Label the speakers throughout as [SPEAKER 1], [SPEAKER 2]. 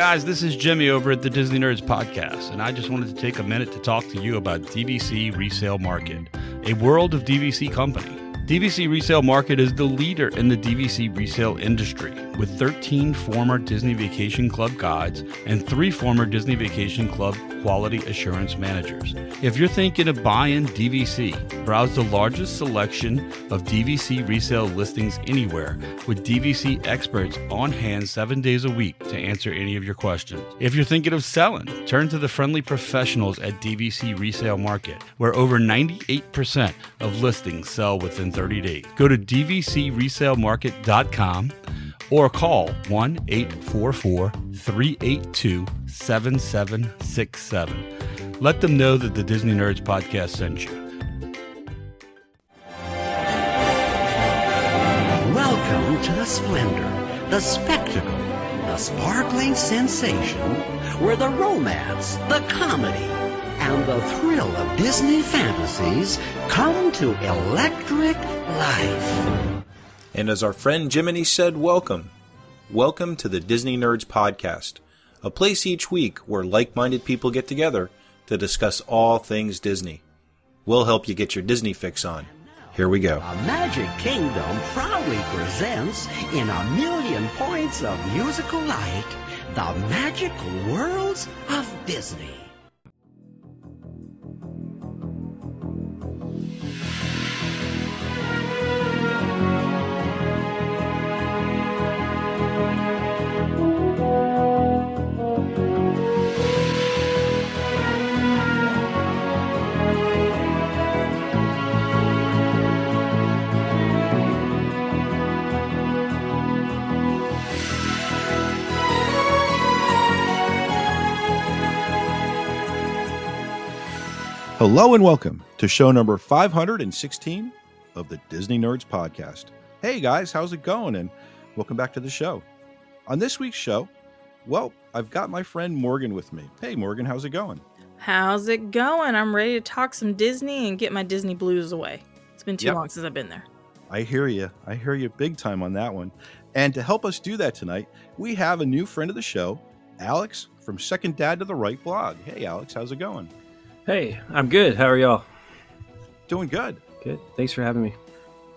[SPEAKER 1] guys, this is Jimmy over at the Disney Nerds Podcast, and I just wanted to take a minute to talk to you about DVC Resale Market, a world of DVC company. DVC Resale Market is the leader in the DVC resale industry, with 13 former Disney Vacation Club guides and three former Disney Vacation Club quality assurance managers. If you're thinking of buying DVC, browse the largest selection of DVC resale listings anywhere with DVC experts on hand seven days a week to answer any of your questions. If you're thinking of selling, turn to the friendly professionals at DVC Resale Market, where over 98% of listings sell within 30 days. Go to dvcresalemarket.com or call 1 844 382 7767. Let them know that the Disney Nerds podcast sent you.
[SPEAKER 2] Welcome to the splendor, the spectacle, the sparkling sensation, where the romance, the comedy, and the thrill of Disney fantasies come to electric life.
[SPEAKER 3] And as our friend Jiminy said, welcome. Welcome to the Disney Nerds Podcast, a place each week where like minded people get together to discuss all things Disney. We'll help you get your Disney fix on. Here we go.
[SPEAKER 2] A Magic Kingdom proudly presents, in a million points of musical light, the magical worlds of Disney.
[SPEAKER 4] Hello and welcome to show number 516 of the Disney Nerds Podcast. Hey guys, how's it going? And welcome back to the show. On this week's show, well, I've got my friend Morgan with me. Hey Morgan, how's it going?
[SPEAKER 5] How's it going? I'm ready to talk some Disney and get my Disney blues away. It's been too
[SPEAKER 4] Yep.
[SPEAKER 5] long since I've been there.
[SPEAKER 4] I hear you. I hear you big time on that one. And to help us do that tonight, we have a new friend of the show, Alex from Second Dad to the Right blog. Hey Alex, how's it going?
[SPEAKER 6] Hey, I'm good. How are y'all?
[SPEAKER 4] Doing good.
[SPEAKER 6] Good. Thanks for having me.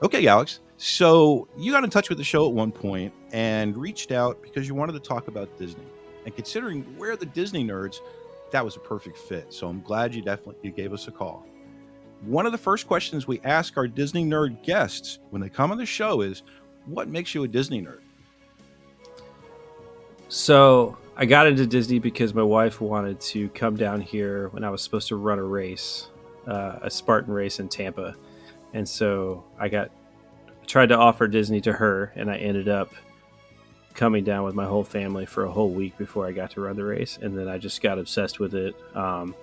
[SPEAKER 4] Okay, Alex. So you got in touch with the show at one point and reached out because you wanted to talk about Disney. And considering we're the Disney nerds, that was a perfect fit. So I'm glad you definitely you gave us a call. One of the first questions we ask our Disney nerd guests when they come on the show is, "What makes you a Disney nerd?"
[SPEAKER 6] So I got into Disney because my wife wanted to come down here when I was supposed to run a race, uh, a Spartan race in Tampa, and so I got tried to offer Disney to her, and I ended up coming down with my whole family for a whole week before I got to run the race, and then I just got obsessed with it. Um,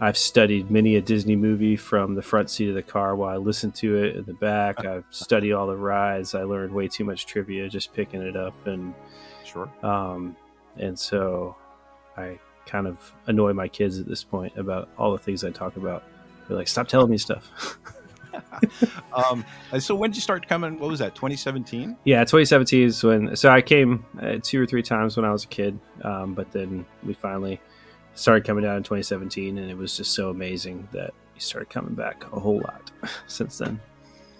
[SPEAKER 6] I've studied many a Disney movie from the front seat of the car while I listened to it in the back. I've studied all the rides. I learned way too much trivia just picking it up and
[SPEAKER 4] Sure.
[SPEAKER 6] um, and so I kind of annoy my kids at this point about all the things I talk about. They're like, "Stop telling me stuff."
[SPEAKER 4] um, so when did you start coming? What was that? 2017.
[SPEAKER 6] yeah, 2017 is when. So I came uh, two or three times when I was a kid, um, but then we finally started coming down in 2017, and it was just so amazing that we started coming back a whole lot since then.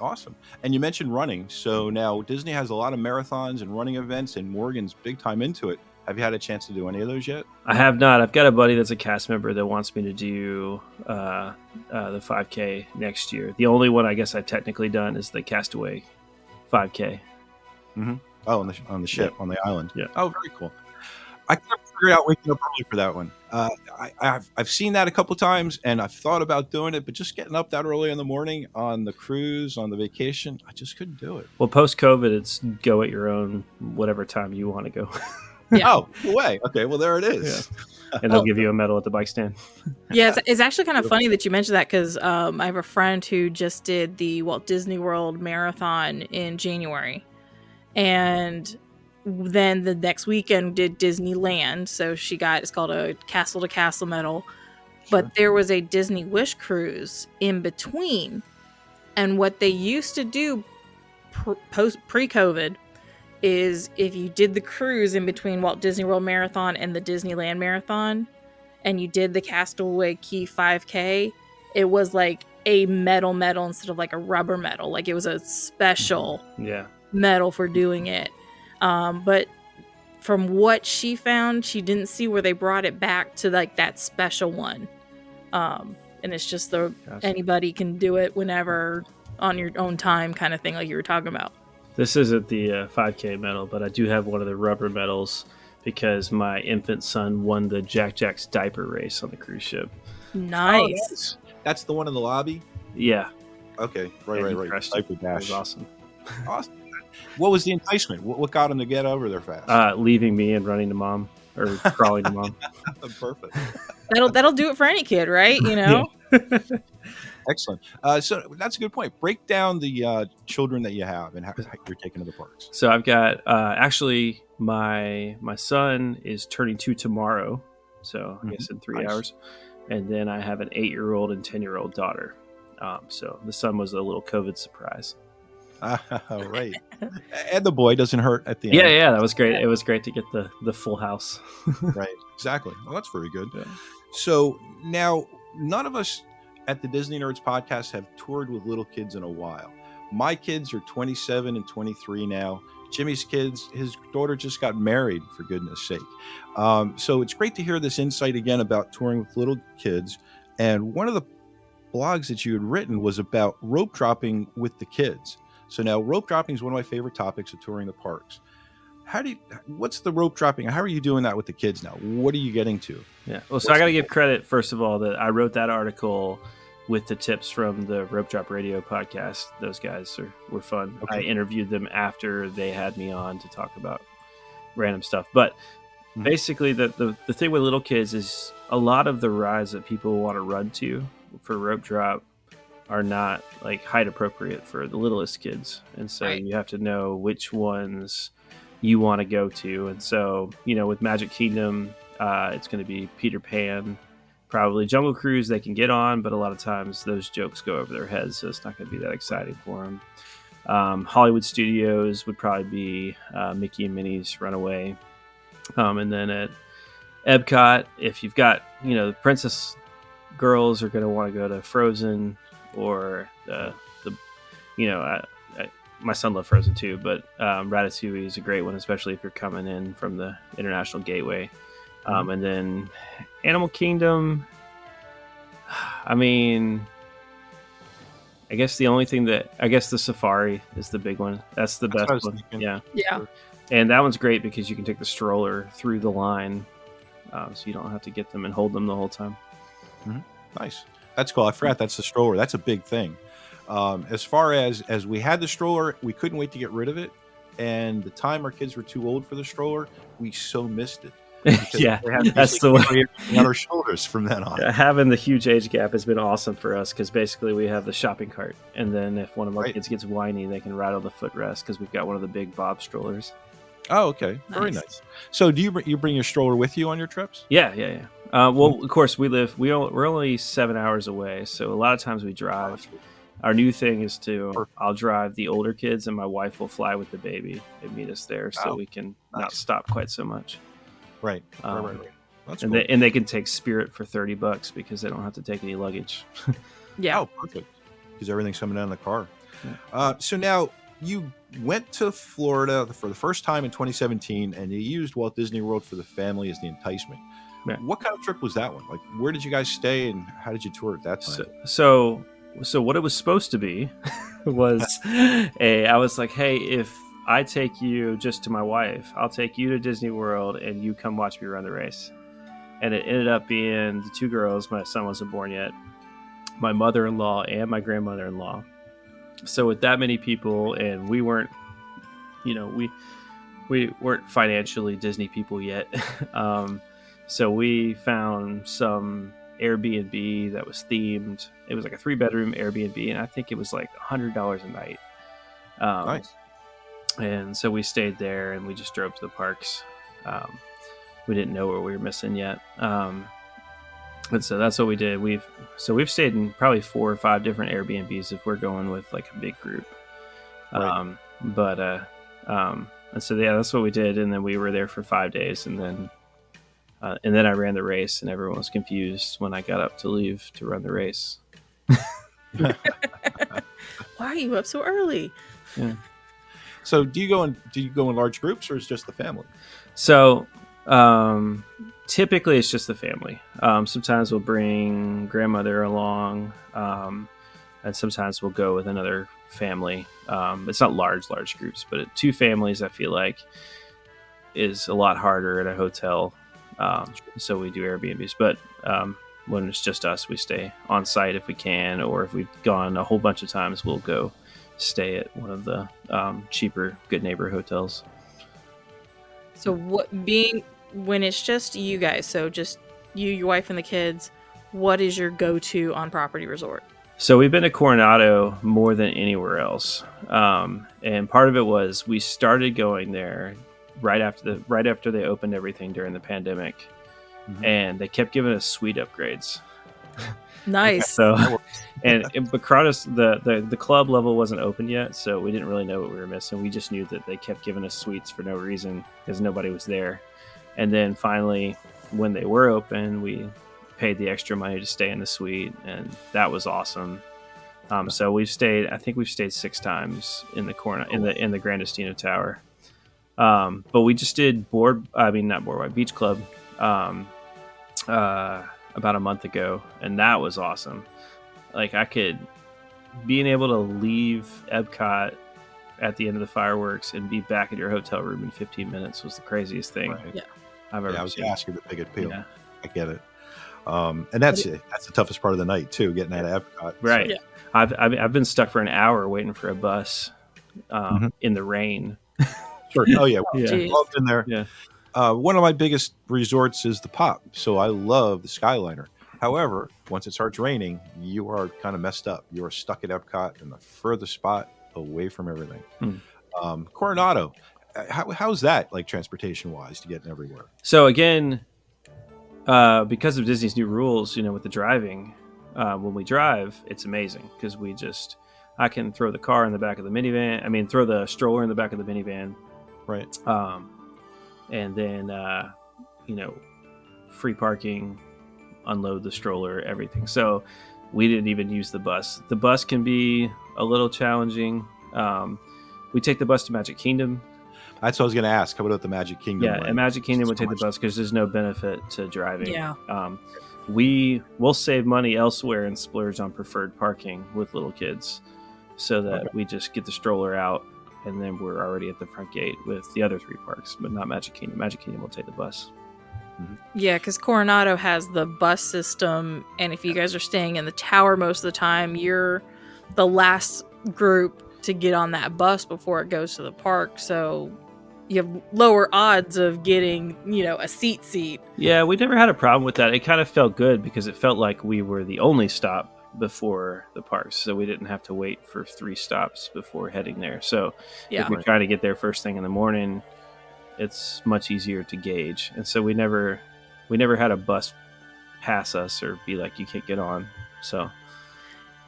[SPEAKER 4] Awesome. And you mentioned running. So now Disney has a lot of marathons and running events, and Morgan's big time into it. Have you had a chance to do any of those yet?
[SPEAKER 6] I have not. I've got a buddy that's a cast member that wants me to do uh, uh, the 5K next year. The only one I guess I've technically done is the Castaway 5K.
[SPEAKER 4] Oh, on the on the ship on the island.
[SPEAKER 6] Yeah.
[SPEAKER 4] Oh, very cool. I can't figure out waking up early for that one. Uh, I, I've I've seen that a couple times, and I've thought about doing it, but just getting up that early in the morning on the cruise on the vacation, I just couldn't do it.
[SPEAKER 6] Well, post COVID, it's go at your own whatever time you want to go,
[SPEAKER 5] Yeah.
[SPEAKER 4] Oh, no way. Okay, well there it is.
[SPEAKER 6] and they'll give you a medal at the bike stand.
[SPEAKER 5] Yeah, it's, it's actually kind of funny that you mentioned that because um, I have a friend who just did the Walt Disney World Marathon in January. And then the next weekend did Disneyland. So she got, it's called a Castle to Castle medal. But there was a Disney Wish cruise in between. And what they used to do pr- post pre COVID is if you did the cruise in between Walt Disney World Marathon and the Disneyland Marathon, and you did the Castaway Cay 5K, it was like a metal medal instead of like a rubber medal. Like it was a special
[SPEAKER 6] Yeah.
[SPEAKER 5] medal for doing it. Um, but from what she found, she didn't see where they brought it back to like that special one. Um, and it's just the
[SPEAKER 6] Gotcha.
[SPEAKER 5] anybody can do it whenever on your own time kind of thing, like you were talking about.
[SPEAKER 6] This isn't the uh, 5K medal, but I do have one of the rubber medals because my infant son won the Jack Jack's diaper race on the cruise ship.
[SPEAKER 5] Nice.
[SPEAKER 4] Oh, that's, that's the one in the lobby.
[SPEAKER 6] Yeah,
[SPEAKER 4] Okay, right,
[SPEAKER 6] And
[SPEAKER 4] right, right.
[SPEAKER 6] crushed it.
[SPEAKER 4] Diaper
[SPEAKER 6] it
[SPEAKER 4] dash.
[SPEAKER 6] was awesome.
[SPEAKER 4] Awesome. What was the enticement? What, what got him to get over there fast?
[SPEAKER 6] Uh, leaving me and running to mom or crawling to mom.
[SPEAKER 4] Perfect.
[SPEAKER 5] That'll that'll do it for any kid, right? You know.
[SPEAKER 4] Excellent. Uh, so that's a good point. Break down the uh, children that you have and how, how you're taking to the parks.
[SPEAKER 6] So I've got uh, actually my my son is turning two tomorrow, so I guess in three
[SPEAKER 4] Nice.
[SPEAKER 6] hours, and then I have an eight year old and ten year old daughter. Um, so the son was a little COVID surprise.
[SPEAKER 4] Uh, right. and the boy doesn't hurt at the end.
[SPEAKER 6] Yeah, yeah, that was great. It was great to get the the full house.
[SPEAKER 4] right exactly well that's very good
[SPEAKER 6] Yeah.
[SPEAKER 4] so now none of us at the disney nerds podcast have toured with little kids in a while. My kids are 27 and 23 now. Jimmy's kids his daughter just got married for goodness sake. Um, so it's great to hear this insight again about touring with little kids. And one of the blogs that you had written was about rope dropping with the kids. So now rope dropping is one of my favorite topics of touring the parks how do you, what's the rope dropping how are you doing that with the kids now what are you getting to
[SPEAKER 6] Yeah. Well, so I got to give credit first of all that I wrote that article with the tips from the Rope Drop Radio podcast. Those guys are, were fun.
[SPEAKER 4] Okay.
[SPEAKER 6] I interviewed them after they had me on to talk about random stuff. But
[SPEAKER 4] Mhm.
[SPEAKER 6] basically, the, the the thing with little kids is a lot of the rides that people want to run to for rope drop are not like height appropriate for the littlest kids, and so
[SPEAKER 5] Right.
[SPEAKER 6] you have to know which ones you want to go to. And so, you know, with Magic Kingdom, uh, it's going to be Peter Pan, probably Jungle Cruise. They can get on, but a lot of times those jokes go over their heads, so it's not going to be that exciting for them. Um, Hollywood Studios would probably be uh, Mickey and Minnie's Runaway, um, and then at Epcot, if you've got you know the Princess girls are going to want to go to Frozen or the the you know I, my son loved Frozen too, but um, Ratatouille is a great one, especially if you're coming in from the International Gateway. Um, and then Animal Kingdom. I mean, I guess the only thing that I guess the Safari is the big one. That's the
[SPEAKER 4] That's what I was
[SPEAKER 6] best one.
[SPEAKER 4] thinking.
[SPEAKER 6] Yeah,
[SPEAKER 5] Yeah.
[SPEAKER 6] and that one's great because you can take the stroller through the line, um, so you don't have to get them and hold them the whole time.
[SPEAKER 4] Nice. That's cool. I forgot that's the stroller. That's a big thing. Um, as far as as we had the stroller, we couldn't wait to get rid of it. And the time our kids were too old for the stroller, we so missed it.
[SPEAKER 6] yeah,
[SPEAKER 4] they had to
[SPEAKER 6] that's the way.
[SPEAKER 4] carry everything on our shoulders from then on.
[SPEAKER 6] Yeah, having the huge age gap has been awesome for us because basically we have the shopping cart, and then if one of our
[SPEAKER 4] Right.
[SPEAKER 6] kids gets whiny, they can rattle the footrest because we've got one of the big Bob strollers.
[SPEAKER 4] Oh, okay. Very
[SPEAKER 5] Nice.
[SPEAKER 4] nice. So, do you you bring your stroller with you on your trips?
[SPEAKER 6] Yeah, yeah, yeah. Uh, well, of course, we live. We we're only seven hours away, so a lot of times we drive. Our new thing is to
[SPEAKER 4] Perfect.
[SPEAKER 6] I'll drive the older kids, and my wife will fly with the baby and meet us there, so
[SPEAKER 4] Oh,
[SPEAKER 6] we can not stop quite so much.
[SPEAKER 4] Right.
[SPEAKER 6] Um,
[SPEAKER 4] right, right, right. That's
[SPEAKER 6] And
[SPEAKER 4] cool.
[SPEAKER 6] they and they can take Spirit for thirty bucks because they don't have to take any luggage.
[SPEAKER 5] Yeah.
[SPEAKER 4] Oh, perfect. Because everything's coming down in the car.
[SPEAKER 6] Yeah.
[SPEAKER 4] Uh, so now you went to Florida for the first time in 2017, and you used Walt Disney World for the family as the enticement.
[SPEAKER 6] Yeah.
[SPEAKER 4] What kind of trip was that one? Like, where did you guys stay, and how did you tour at that time?
[SPEAKER 6] So, so, so what it was supposed to be was a. I was like, hey, if I take you just to my wife, I'll take you to Disney World, and you come watch me run the race. And it ended up being the two girls. My son wasn't born yet. My mother-in-law and my grandmother-in-law. So with that many people, and we weren't, you know, we we weren't financially Disney people yet. um, so we found some Airbnb that was themed. It was like a three bedroom Airbnb, and I think it was like a hundred dollars a night. Um,
[SPEAKER 4] nice.
[SPEAKER 6] And so we stayed there, and we just drove to the parks. Um, we didn't know what we were missing yet, um, and so that's what we did. We've so we've stayed in probably four or five different Airbnbs if we're going with like a big group.
[SPEAKER 4] Right.
[SPEAKER 6] Um, but uh, um, and so yeah, that's what we did. And then we were there for five days, and then uh, and then I ran the race, and everyone was confused when I got up to leave to run the race.
[SPEAKER 5] Why are you up so early?
[SPEAKER 4] So do you go in do you go in large groups or is it just the family?
[SPEAKER 6] So um, typically it's just the family. Um, sometimes we'll bring grandmother along, um, and sometimes we'll go with another family. Um, it's not large, large groups, but two families I feel like is a lot harder at a hotel. Um, so we do Airbnbs, but um, when it's just us, we stay on site if we can, or if we've gone a whole bunch of times, we'll go stay at one of the um, cheaper Good Neighbor hotels.
[SPEAKER 5] So what being when it's just you guys, so just you, your wife, and the kids, what is your go-to on property resort?
[SPEAKER 6] So we've been to Coronado more than anywhere else, um, and part of it was we started going there right after the right after they opened everything during the pandemic,
[SPEAKER 4] Mhm.
[SPEAKER 6] and they kept giving us suite upgrades.
[SPEAKER 5] Nice.
[SPEAKER 6] So, and, and but Coronado, the, the the club level wasn't open yet, so we didn't really know what we were missing. We just knew that they kept giving us suites for no reason because nobody was there. And then finally, when they were open, we paid the extra money to stay in the suite, and that was awesome. Um, so we've stayed. I think we've stayed six times in the corner in the in the Gran Destino Tower. Um, but we just did board. I mean, not board boardwalk beach club. Um, uh, about a month ago, and that was awesome. Like I could being able to leave Epcot at the end of the fireworks and be back at your hotel room in 15 minutes was the craziest thing
[SPEAKER 4] Right.
[SPEAKER 5] Yeah.
[SPEAKER 6] I've ever
[SPEAKER 4] Yeah, I was
[SPEAKER 6] seen.
[SPEAKER 4] asking the big appeal.
[SPEAKER 6] Yeah.
[SPEAKER 4] I get it. Um, and that's it. That's the toughest part of the night too, getting out of Epcot.
[SPEAKER 6] Right.
[SPEAKER 5] Yeah.
[SPEAKER 6] I've, I've I've been stuck for an hour waiting for a bus um,
[SPEAKER 4] Mhm.
[SPEAKER 6] in the rain.
[SPEAKER 4] Sure. Oh yeah,
[SPEAKER 6] Yeah.
[SPEAKER 5] Jeez.
[SPEAKER 4] loved in there.
[SPEAKER 6] Yeah.
[SPEAKER 4] Uh, one of my biggest resorts is the Pop, so I love the Skyliner. However, once it starts raining, you are kind of messed up. You are stuck at Epcot in the furthest spot away from everything.
[SPEAKER 6] Hmm.
[SPEAKER 4] Um, Coronado, uh, how, how's that like transportation wise to get everywhere?
[SPEAKER 6] So again, uh, because of Disney's new rules, you know, with the driving, uh, when we drive, it's amazing because we just I can throw the car in the back of the minivan. I mean, throw the stroller in the back of the minivan,
[SPEAKER 4] Right.
[SPEAKER 6] um, and then uh, you know, free parking, unload the stroller, everything. So we didn't even use the bus. The bus can be a little challenging. Um, we take the bus to Magic Kingdom.
[SPEAKER 4] That's what I was going to ask. How about the Magic Kingdom?
[SPEAKER 6] Yeah,
[SPEAKER 4] one?
[SPEAKER 6] at Magic Kingdom would
[SPEAKER 4] So
[SPEAKER 6] take the bus because there's no benefit to driving.
[SPEAKER 5] Yeah.
[SPEAKER 6] Um, we will save money elsewhere and splurge on preferred parking with little kids, so that
[SPEAKER 4] Okay.
[SPEAKER 6] we just get the stroller out and then we're already at the front gate with the other three parks, but not Magic Kingdom. Magic Kingdom will take the bus.
[SPEAKER 5] Yeah, because Coronado has the bus system, and if you guys are staying in the tower most of the time, you're the last group to get on that bus before it goes to the park. So you have lower odds of getting, you know, a seat seat.
[SPEAKER 6] Yeah, we never had a problem with that. It kind of felt good because it felt like we were the only stop before the parks, so we didn't have to wait for three stops before heading there. So
[SPEAKER 5] Yeah.
[SPEAKER 6] if we try to get there first thing in the morning, it's much easier to gauge. And so we never we never had a bus pass us or be like you can't get on. So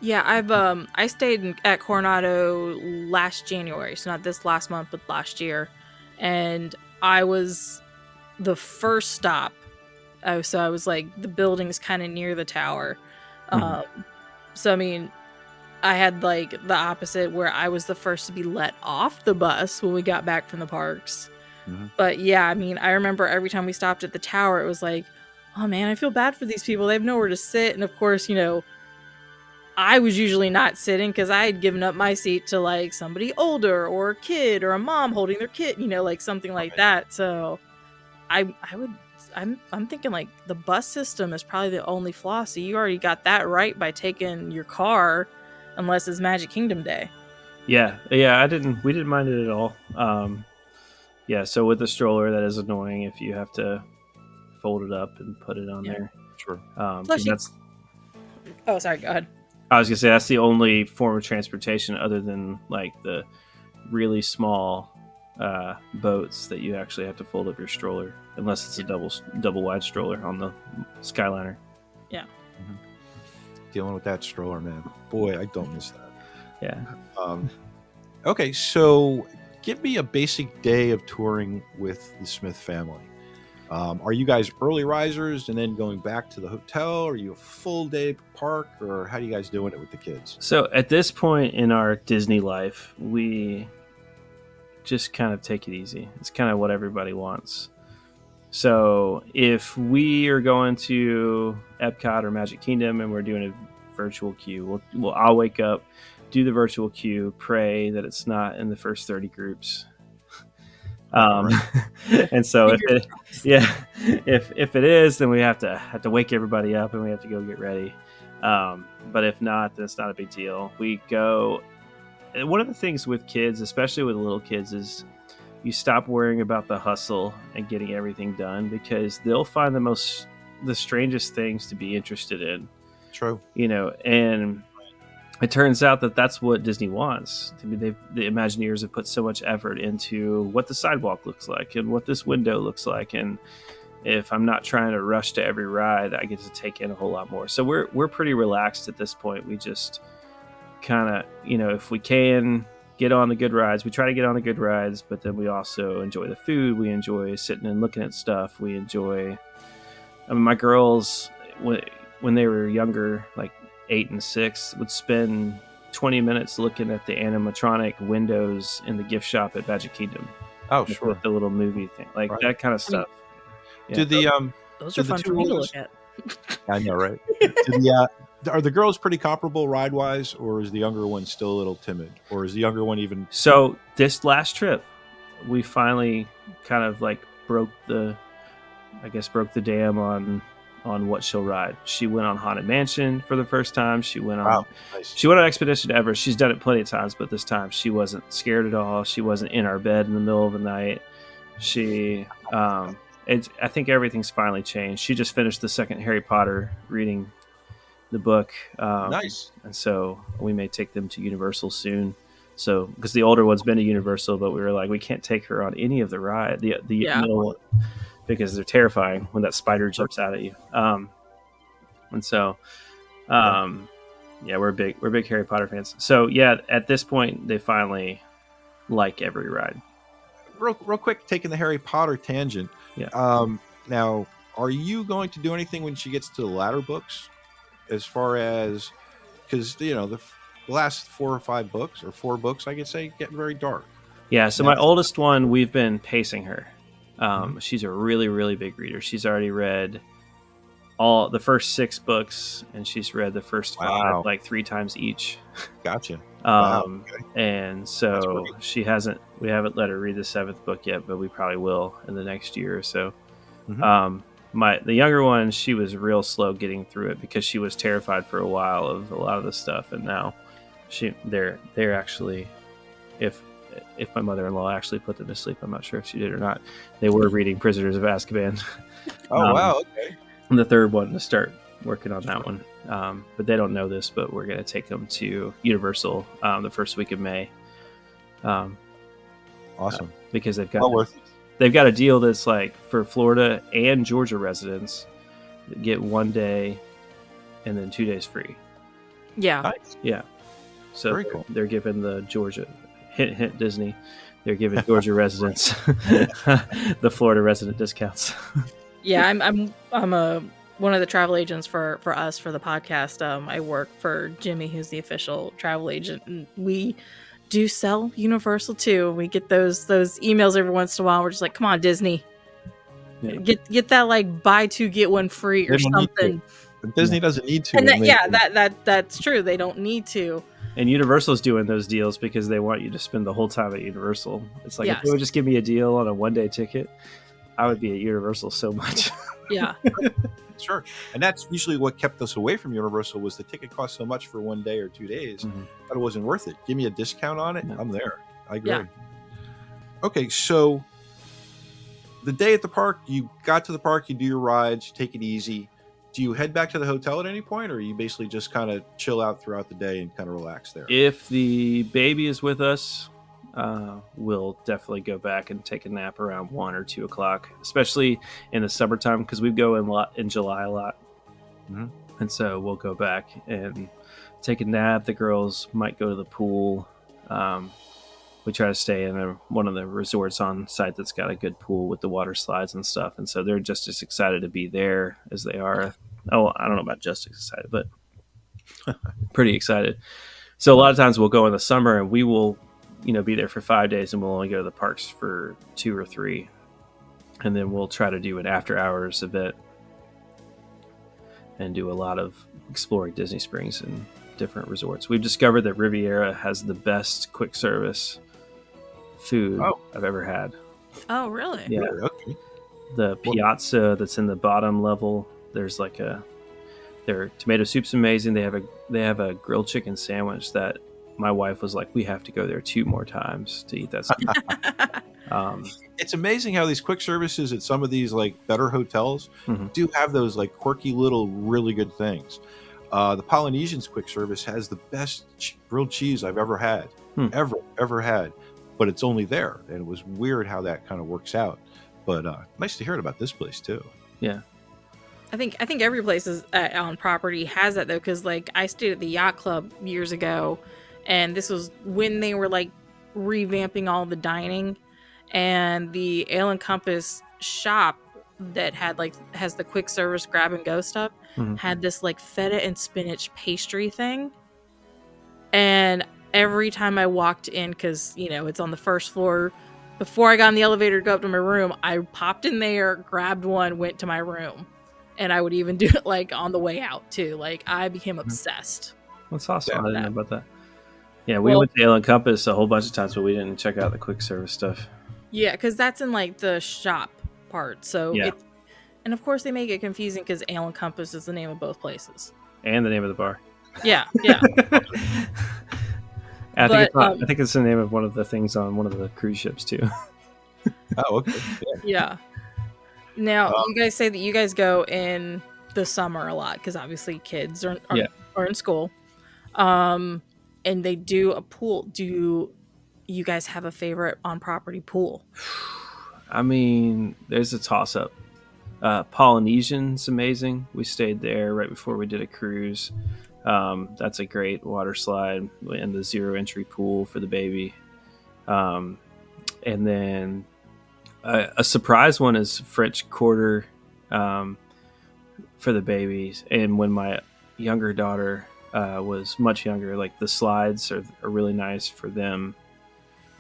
[SPEAKER 5] Yeah, I've um I stayed in, at Coronado last January, so not this last month, but last year, and I was the first stop. I, so I was like the building's kind of near the tower,
[SPEAKER 6] Mhm.
[SPEAKER 5] um, so I mean, I had like the opposite where I was the first to be let off the bus when we got back from the parks.
[SPEAKER 4] Mhm.
[SPEAKER 5] But yeah, I mean, I remember every time we stopped at the tower, it was like, oh man, I feel bad for these people. They have nowhere to sit, and of course, you know. I was usually not sitting because I had given up my seat to like somebody older or a kid or a mom holding their kid, you know, like something like
[SPEAKER 4] Right.
[SPEAKER 5] that. So I I would I'm I'm thinking like the bus system is probably the only flaw. So you already got that right by taking your car, unless it's Magic Kingdom Day.
[SPEAKER 6] yeah, yeah, I didn't we didn't mind it at all. Um, yeah, so with the stroller, that is annoying if you have to fold it up and put it on
[SPEAKER 5] Yeah.
[SPEAKER 6] there.
[SPEAKER 4] Sure.
[SPEAKER 6] Um,
[SPEAKER 5] Plus you-
[SPEAKER 6] that's
[SPEAKER 5] Oh, sorry. Go ahead.
[SPEAKER 6] I was gonna say that's the only form of transportation other than like the really small uh, boats that you actually have to fold up your stroller, unless it's a double double wide stroller on the Skyliner. Yeah.
[SPEAKER 4] Dealing with that stroller, man. Boy, I don't miss that.
[SPEAKER 6] Yeah.
[SPEAKER 4] Um, okay, so give me a basic day of touring with the Smith family. Um, are you guys early risers and then going back to the hotel? Are you a full day park, or how are you guys doing it with the kids?
[SPEAKER 6] So at this point in our Disney life, we just kind of take it easy. It's kind of what everybody wants. So if we are going to Epcot or Magic Kingdom and we're doing a virtual queue, we'll, we'll I'll wake up, do the virtual queue, pray that it's not in the first thirty groups. Um, and so if it, yeah, if if it is, then we have to have to wake everybody up and we have to go get ready. Um, but if not, then it's not a big deal. We go. and One of the things with kids, especially with little kids, is you stop worrying about the hustle and getting everything done because they'll find the most the strangest things to be interested in.
[SPEAKER 4] True.
[SPEAKER 6] you know and it turns out that that's what disney wants. I mean they've the imagineers have put so much effort into what the sidewalk looks like and what this window looks like. And if i'm not trying to rush to every ride i get to take in a whole lot more. So we're we're pretty relaxed at this point. We just kind of you know if we can get on the good rides we try to get on the good rides but then we also enjoy the food we enjoy sitting and looking at stuff we enjoy I mean, my girls when when they were younger, like eight and six, would spend twenty minutes looking at the animatronic windows in the gift shop at Magic Kingdom.
[SPEAKER 4] Oh,
[SPEAKER 6] with-
[SPEAKER 4] sure.
[SPEAKER 6] with the little movie thing, like
[SPEAKER 4] Right.
[SPEAKER 6] that kind of stuff. Yeah.
[SPEAKER 4] Do the um?
[SPEAKER 5] Those are fun
[SPEAKER 4] two
[SPEAKER 5] for me to look at.
[SPEAKER 4] I know, right? Do the, uh, are the girls pretty comparable ride wise, or is the younger one still a little timid, or is the younger one even?
[SPEAKER 6] So this last trip, we finally kind of like broke the, I guess broke the dam on on what she'll ride. She went on Haunted Mansion for the first time. She went on
[SPEAKER 4] Wow, nice.
[SPEAKER 6] She went on Expedition Everest. She's done it plenty of times, but this time she wasn't scared at all. She wasn't in our bed in the middle of the night. She, um, it's, I think everything's finally changed. She just finished the second Harry Potter reading the book. Um,
[SPEAKER 4] nice.
[SPEAKER 6] And so we may take them to Universal soon. So, because the older one's been to Universal, but we were like, we can't take her on any of the ride, the the
[SPEAKER 5] Yeah.
[SPEAKER 6] middle one, because they're terrifying when that spider jumps out at you. Um, and so, um, yeah, we're big we're big Harry Potter fans. So yeah, at this point, they finally like every ride.
[SPEAKER 4] Real, real quick, taking the Harry Potter tangent.
[SPEAKER 6] Yeah.
[SPEAKER 4] Um. Now, are you going to do anything when she gets to the latter books, as far as because you know the, f- last four or five books or four books, I could say, getting very dark.
[SPEAKER 6] Yeah, so my oldest one, we've been pacing her. Um, She's a really, really big reader. She's already read all the first six books, and she's read the first
[SPEAKER 4] Wow.
[SPEAKER 6] five like three times each.
[SPEAKER 4] Gotcha. Wow,
[SPEAKER 6] Um, And so she hasn't. We haven't let her read the seventh book yet, but we probably will in the next year or so.
[SPEAKER 4] Mhm.
[SPEAKER 6] Um, my the younger one, she was real slow getting through it because she was terrified for a while of a lot of the stuff, and now she they're they're actually if if my mother-in-law actually put them to sleep, I'm not sure if she did or not. They were reading Prisoners of Azkaban.
[SPEAKER 4] Oh
[SPEAKER 6] Um,
[SPEAKER 4] wow. Okay.
[SPEAKER 6] and the third one to start working on that one. Um, but they don't know this, but we're going to take them to Universal um, the first week of May um,
[SPEAKER 4] Awesome.
[SPEAKER 6] because they've got
[SPEAKER 4] Well worth it.
[SPEAKER 6] They've got a deal that's like for Florida and Georgia residents get one day and then two days free.
[SPEAKER 5] Yeah.
[SPEAKER 4] Nice.
[SPEAKER 6] Yeah, so
[SPEAKER 4] Very
[SPEAKER 6] they're,
[SPEAKER 4] cool.
[SPEAKER 6] they're giving the Georgia hint hint Disney. They're giving Georgia residents the Florida resident discounts.
[SPEAKER 5] Yeah, I'm I'm I'm a one of the travel agents for for us for the podcast. Um, I work for Jimmy, who's the official travel agent, and we do sell Universal too. We get those those emails every once in a while. We're just like, come on, Disney,
[SPEAKER 6] Yeah.
[SPEAKER 5] get get that like buy two get one free or
[SPEAKER 4] They don't need to.
[SPEAKER 5] something.
[SPEAKER 4] Disney doesn't need to.
[SPEAKER 5] And that, yeah, that that that's true. They don't need to.
[SPEAKER 6] And Universal's doing those deals because they want you to spend the whole time at Universal. It's like if they would just give me a deal on a one day ticket, I would be at Universal so much.
[SPEAKER 5] Yeah,
[SPEAKER 4] Sure. And that's usually what kept us away from Universal was the ticket cost so much for one day or two days
[SPEAKER 6] Mhm.
[SPEAKER 4] that it wasn't worth it. Give me a discount on it.
[SPEAKER 6] Yeah.
[SPEAKER 4] I'm there. I agree.
[SPEAKER 5] Yeah.
[SPEAKER 4] Okay, so the day at the park, you got to the park, you do your rides, you take it easy. Do you head back to the hotel at any point, or you basically just kind of chill out throughout the day and kind of relax there?
[SPEAKER 6] if the baby is with us, uh, we'll definitely go back and take a nap around one or two o'clock, especially in the summertime because we go in lot in July a lot,
[SPEAKER 4] Mhm.
[SPEAKER 6] and so we'll go back and take a nap. The girls might go to the pool, um, we try to stay in a, one of the resorts on site that's got a good pool with the water slides and stuff. And so they're just as excited to be there as they are. Oh, I don't know about just excited, but pretty excited. So a lot of times we'll go in the summer and we will, you know, be there for five days and we'll only go to the parks for two or three. And then we'll try to do an after hours event and do a lot of exploring Disney Springs and different resorts. We've discovered that Riviera has the best quick service food
[SPEAKER 4] Oh.
[SPEAKER 6] I've ever had.
[SPEAKER 5] Oh, really?
[SPEAKER 6] Yeah.
[SPEAKER 4] Okay.
[SPEAKER 6] The piazza that's in the bottom level, there's like a their tomato soup's amazing. They have a they have a grilled chicken sandwich that my wife was like, we have to go there two more times to eat that. Stuff. um,
[SPEAKER 4] It's amazing how these quick services at some of these like better hotels
[SPEAKER 6] Mhm.
[SPEAKER 4] do have those like quirky little really good things. Uh, the Polynesians quick service has the best ch- grilled cheese I've ever had,
[SPEAKER 6] Hmm.
[SPEAKER 4] ever ever had, but it's only there, and it was weird how that kind of works out. But uh, nice to hear it about this place too.
[SPEAKER 5] Yeah, I think I think every place is uh, on property has that though, because like I stayed at the yacht club years ago, and this was when they were like revamping all the dining, and the Ale and Compass shop that had like has the quick service grab and go stuff
[SPEAKER 6] Mhm.
[SPEAKER 5] had this like feta and spinach pastry thing, and every time I walked in, because you know it's on the first floor. Before I got in the elevator to go up to my room, I popped in there, grabbed one, went to my room and I would even do it like on the way out too. Like I became obsessed.
[SPEAKER 6] that's awesome.
[SPEAKER 4] Yeah.
[SPEAKER 6] I didn't know about that. Yeah, we
[SPEAKER 5] Well-
[SPEAKER 6] went to Ale and Compass a whole bunch of times, but we didn't check out the quick service stuff.
[SPEAKER 5] Yeah, because that's in like the shop part. So
[SPEAKER 6] Yeah.
[SPEAKER 5] it, and of course they make it confusing because Ale and Compass is the name of both places.
[SPEAKER 6] And the name of the bar.
[SPEAKER 5] Yeah, yeah,
[SPEAKER 6] I think
[SPEAKER 5] But,
[SPEAKER 6] it's not,
[SPEAKER 5] um,
[SPEAKER 6] I think it's the name of one of the things on one of the cruise ships too.
[SPEAKER 4] Oh, okay. Yeah.
[SPEAKER 5] yeah. Now
[SPEAKER 4] Um,
[SPEAKER 5] you guys say that you guys go in the summer a lot because obviously kids are are,
[SPEAKER 6] Yeah.
[SPEAKER 5] are in school, um, and they do a pool. Do you guys have a favorite on property pool?
[SPEAKER 6] I mean, there's a toss up. Uh, Polynesian's amazing. We stayed there right before we did a cruise. Um, that's a great water slide and the zero entry pool for the baby. Um, and then a, a surprise one is French Quarter um, for the babies. And when my younger daughter uh, was much younger, like the slides are, are really nice for them.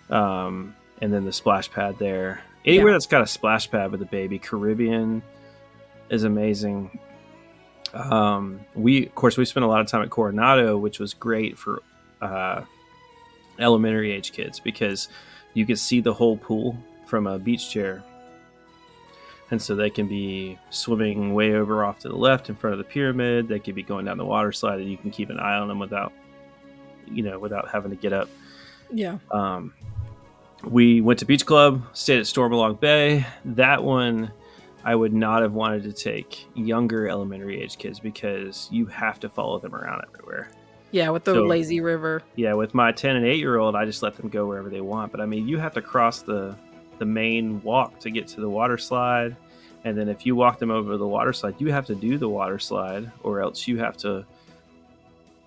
[SPEAKER 6] Um, and then the splash pad there. Anywhere
[SPEAKER 5] Yeah.
[SPEAKER 6] that's got a splash pad with a baby, Caribbean is amazing. Um, we, of course, we spent a lot of time at Coronado, which was great for uh, elementary age kids because you could see the whole pool from a beach chair. And so they can be swimming way over off to the left in front of the pyramid. They could be going down the water slide, and you can keep an eye on them without, you know, without having to get up.
[SPEAKER 5] Yeah.
[SPEAKER 6] Um, we went to Beach Club, stayed at Stormalong Bay. That one, I would not have wanted to take younger elementary age kids because you have to follow them around everywhere.
[SPEAKER 5] Yeah, with the
[SPEAKER 6] So-
[SPEAKER 5] lazy river.
[SPEAKER 6] Yeah, with my 10 and 8 year old, I just let them go wherever they want. But I mean, you have to cross the the main walk to get to the water slide. And then if you walk them over the water slide, you have to do the water slide, or else you have to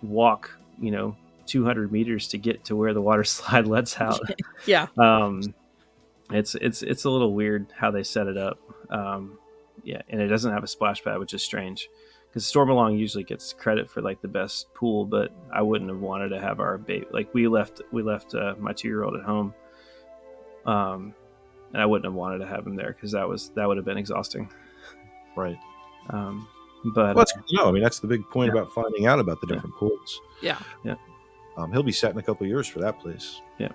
[SPEAKER 6] walk, you know, 200 meters to get to where the water slide lets out.
[SPEAKER 5] Yeah.
[SPEAKER 6] um, it's it's it's a little weird how they set it up. Um, yeah, and it doesn't have a splash pad, which is strange because Stormalong usually gets credit for like the best pool, but I wouldn't have wanted to have our baby. Like we left we left uh, my two year old at home, um, and I wouldn't have wanted to have him there because that was that would have been exhausting.
[SPEAKER 4] Right.
[SPEAKER 6] Um, but
[SPEAKER 4] Well, that's good to. I mean, that's the big point
[SPEAKER 6] Yeah.
[SPEAKER 4] about finding out about the
[SPEAKER 6] Yeah.
[SPEAKER 4] different pools.
[SPEAKER 5] Yeah.
[SPEAKER 4] Um, he'll be set in a couple of years for that place. Yeah.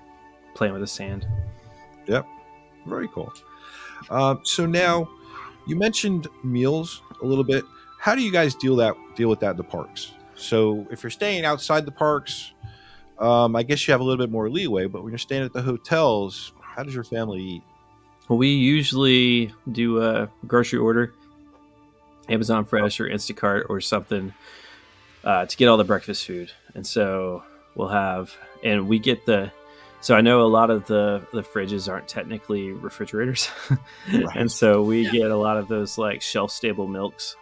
[SPEAKER 6] Playing with the sand. Yep.
[SPEAKER 4] Very cool. Um, so now, you mentioned meals a little bit. How do you guys deal that deal with that in the parks? So if you're staying outside the parks, um, I guess you have a little bit more leeway. But when you're staying at the hotels, how does your family eat?
[SPEAKER 6] We usually do a grocery order, Amazon Fresh or Instacart or something, uh, to get all the breakfast food. And so we'll have, and we get the. So I know a lot of the the fridges aren't technically refrigerators,
[SPEAKER 4] Right.
[SPEAKER 6] and so we get a lot of those like shelf stable milks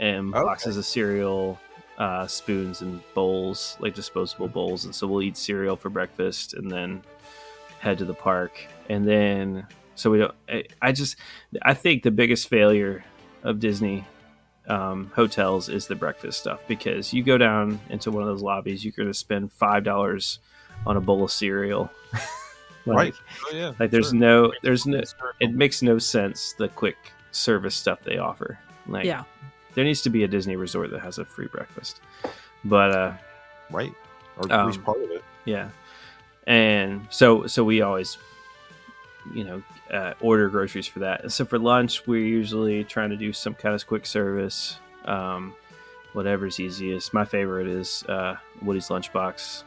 [SPEAKER 6] and
[SPEAKER 4] Okay.
[SPEAKER 6] boxes of cereal, uh, spoons and bowls, like disposable bowls. And so we'll eat cereal for breakfast, and then head to the park, and then so we don't. I, I just I think the biggest failure of Disney um, hotels is the breakfast stuff because you go down into one of those lobbies, you're going to spend five dollars on a bowl of cereal. like,
[SPEAKER 4] Right. Oh yeah.
[SPEAKER 6] Like there's
[SPEAKER 4] sure.
[SPEAKER 6] no, there's no, it makes no sense the quick service stuff they offer. Like,
[SPEAKER 5] Yeah.
[SPEAKER 6] there needs to be a Disney resort that has a free breakfast. But uh,
[SPEAKER 4] right. Or at least
[SPEAKER 6] Um,
[SPEAKER 4] part of it.
[SPEAKER 6] yeah, and so so we always, you know, uh, order groceries for that. So for lunch, we're usually trying to do some kind of quick service, um, whatever's easiest. My favorite is uh, Woody's Lunchbox,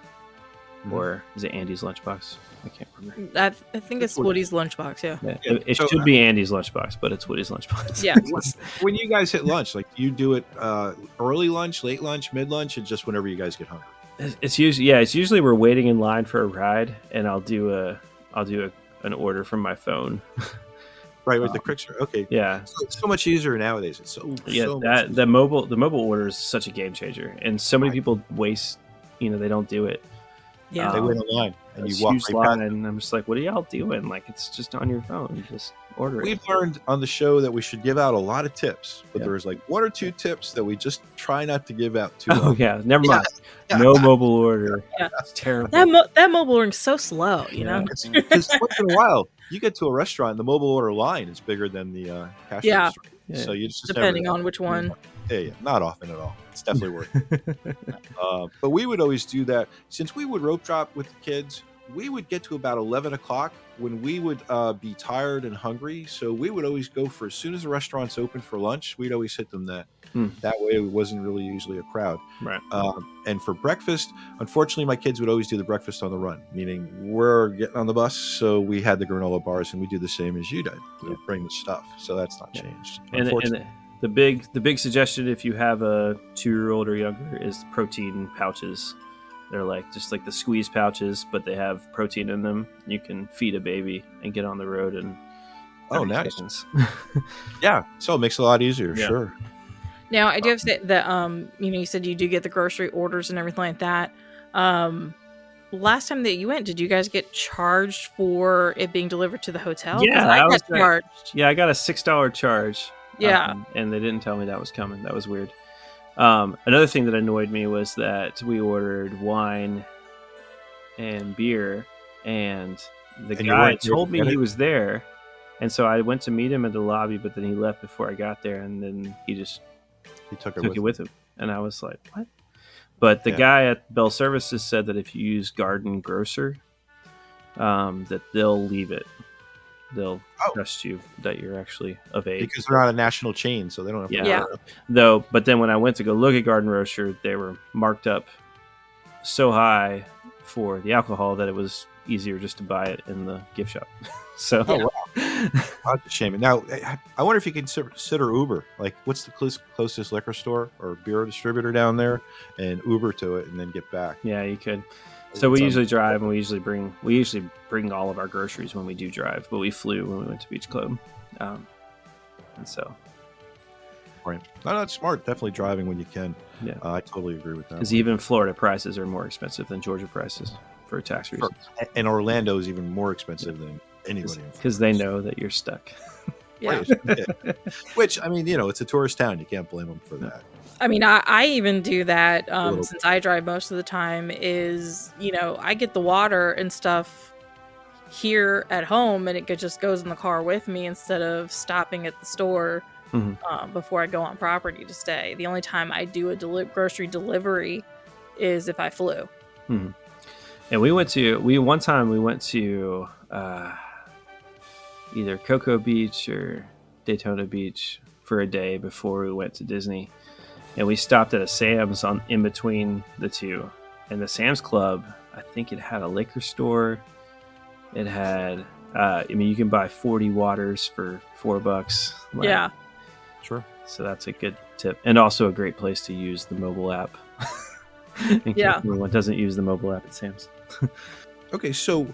[SPEAKER 4] Mhm.
[SPEAKER 6] or is it Andy's Lunchbox? I can't remember.
[SPEAKER 5] I, I think it's Woody's lunchbox. Yeah.
[SPEAKER 6] Yeah,
[SPEAKER 4] Yeah,
[SPEAKER 6] it, it
[SPEAKER 4] so,
[SPEAKER 6] should
[SPEAKER 4] uh,
[SPEAKER 6] be Andy's Lunchbox, but it's Woody's Lunchbox.
[SPEAKER 5] Yeah.
[SPEAKER 4] When you guys hit lunch, like you do it uh, early lunch, late lunch, mid lunch, and just whenever you guys get hungry.
[SPEAKER 6] It's- It's usually yeah. It's usually we're waiting in line for a ride, and I'll do a I'll do a, an order from my phone.
[SPEAKER 4] Right with the
[SPEAKER 6] Um,
[SPEAKER 4] quick serve. Okay.
[SPEAKER 6] Yeah,
[SPEAKER 4] So, so much easier nowadays. It's so
[SPEAKER 6] yeah.
[SPEAKER 4] so
[SPEAKER 6] that the mobile the mobile order is such a game changer, and so many
[SPEAKER 4] Right.
[SPEAKER 6] people waste. You know, they don't do it.
[SPEAKER 5] Yeah.
[SPEAKER 4] they
[SPEAKER 6] um,
[SPEAKER 4] wait in line and you walk
[SPEAKER 6] huge
[SPEAKER 4] right
[SPEAKER 6] line,
[SPEAKER 4] past.
[SPEAKER 6] and I'm just like, what are y'all doing? Like, it's just on your phone. Just order it.
[SPEAKER 4] We've learned on the show that we should give out a lot of tips, but
[SPEAKER 6] Yeah.
[SPEAKER 4] there's like one or two tips that we just try not to give out too.
[SPEAKER 6] Oh
[SPEAKER 4] often.
[SPEAKER 6] yeah, never
[SPEAKER 4] Yeah.
[SPEAKER 6] mind.
[SPEAKER 4] Yeah.
[SPEAKER 6] No mobile order.
[SPEAKER 5] Yeah.
[SPEAKER 6] It's terrible.
[SPEAKER 5] That mo- that mobile ordering so slow, you know.
[SPEAKER 4] Because once in a while you get to a restaurant, the mobile order line is bigger than the uh, cash
[SPEAKER 5] Yeah.
[SPEAKER 4] register.
[SPEAKER 6] Yeah.
[SPEAKER 4] So you just
[SPEAKER 5] Depending
[SPEAKER 4] never,
[SPEAKER 5] on which one.
[SPEAKER 4] Yeah, yeah, not often at all. It's definitely worth. it. Uh, but we would always do that since we would rope drop with the kids. We would get to about eleven o'clock when we would uh, be tired and hungry. So we would always go for as soon as the restaurant's open for lunch. We'd always hit them that.
[SPEAKER 6] Hmm.
[SPEAKER 4] That way, it wasn't really usually a crowd.
[SPEAKER 6] Right.
[SPEAKER 4] Um, and for breakfast, unfortunately, my kids would always do the breakfast on the run, meaning we're getting on the bus, so we had the granola bars, and we do the same as you did. We
[SPEAKER 6] Yeah.
[SPEAKER 4] bring the stuff, so that's not
[SPEAKER 6] Yeah.
[SPEAKER 4] changed.
[SPEAKER 6] and, and
[SPEAKER 4] Unfortunately,
[SPEAKER 6] the big the big suggestion if you have a two year old or younger is protein pouches they're like just like the squeeze pouches but they have protein in them you can feed a baby and get on the road and
[SPEAKER 4] oh, nice. Yeah, so it makes it a lot easier.
[SPEAKER 6] Yeah.
[SPEAKER 4] Sure.
[SPEAKER 5] Now I do have to say that um, you know, you said you do get the grocery orders and everything like that. Um last time that you went, did you guys get charged for it being delivered to the hotel?
[SPEAKER 6] Yeah,
[SPEAKER 5] I
[SPEAKER 6] I
[SPEAKER 5] got
[SPEAKER 6] was there.
[SPEAKER 5] charged.
[SPEAKER 6] yeah i got a six dollar charge
[SPEAKER 5] Yeah.
[SPEAKER 6] um, and they didn't tell me that was coming that was weird um, another thing that annoyed me was that we ordered wine and beer and the
[SPEAKER 4] And
[SPEAKER 6] guy
[SPEAKER 4] weren't there to
[SPEAKER 6] told me he was there. And so i went to meet him at the lobby but then he left before i got there and then he just
[SPEAKER 4] He took it
[SPEAKER 6] took
[SPEAKER 4] with
[SPEAKER 6] it with him. And i was like what? But the
[SPEAKER 4] Yeah.
[SPEAKER 6] guy at bell services said that if you use garden grocer um, that they'll leave it they'll
[SPEAKER 4] Oh.
[SPEAKER 6] trust you that you're actually of age
[SPEAKER 4] because they're not a national chain, so they don't have.
[SPEAKER 6] Yeah.
[SPEAKER 4] worry
[SPEAKER 5] Yeah.
[SPEAKER 6] though but then when i went to go look at garden grocer they were marked up so high for the alcohol that it was easier just to buy it in the gift shop so
[SPEAKER 4] Oh, That's a shame. Now, I- I wonder if you can consider Uber. Like, what's the close, closest liquor store or beer distributor down there, and Uber to it, and then get back.
[SPEAKER 6] yeah you could so we usually drive and we usually bring we usually bring all of our groceries when we do drive but we flew when we went to beach club um, and so
[SPEAKER 4] Right. No, no, it's smart. Definitely driving when you can.
[SPEAKER 6] Yeah.
[SPEAKER 4] Uh, I totally agree with that.
[SPEAKER 6] because even florida prices are more expensive than georgia prices for a tax
[SPEAKER 4] Sure.
[SPEAKER 6] reasons
[SPEAKER 4] And Orlando is even more expensive than anybody. in
[SPEAKER 6] because they know that you're stuck
[SPEAKER 5] Yeah.
[SPEAKER 4] Yeah. Which I mean, you know, it's a tourist town. You can't blame them for that.
[SPEAKER 5] I mean, I, I even do that um, since I drive most of the time. Is you know I get the water and stuff here at home, and it just goes in the car with me instead of stopping at the store
[SPEAKER 6] Mhm.
[SPEAKER 5] um, before I go on property to stay. The only time I do a deli- grocery delivery is if I flew.
[SPEAKER 6] And we went to we one time we went to uh, either Cocoa Beach or Daytona Beach for a day before we went to Disney, and we stopped at a Sam's on in between the two. And the Sam's Club, I think it had a liquor store. It had, uh, I mean, you can buy forty waters for four bucks. Like,
[SPEAKER 5] yeah,
[SPEAKER 4] Sure.
[SPEAKER 6] so that's a good tip, and also a great place to use the mobile app. in case
[SPEAKER 5] Yeah.
[SPEAKER 6] anyone doesn't use the mobile app at Sam's.
[SPEAKER 4] Okay, so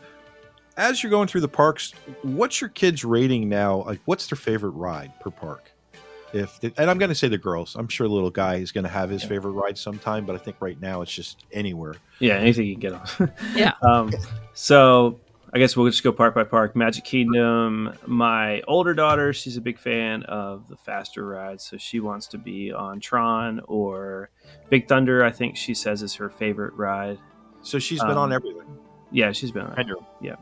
[SPEAKER 4] as you're going through the parks, what's your kids' rating now? Like, what's their favorite ride per park? If and I'm going to say the girls. I'm sure the little guy is going to have his
[SPEAKER 6] Yeah.
[SPEAKER 4] favorite ride sometime, but I think right now it's just anywhere.
[SPEAKER 6] Yeah, anything you can get on.
[SPEAKER 5] Yeah.
[SPEAKER 6] Um, so I guess we'll just go park by park. Magic Kingdom. My older daughter, she's a big fan of the faster rides, so she wants to be on Tron or Big Thunder. I think she says is her favorite ride.
[SPEAKER 4] So she's been
[SPEAKER 6] Um,
[SPEAKER 4] on everything.
[SPEAKER 6] Yeah, she's been on.
[SPEAKER 4] And
[SPEAKER 6] Yeah.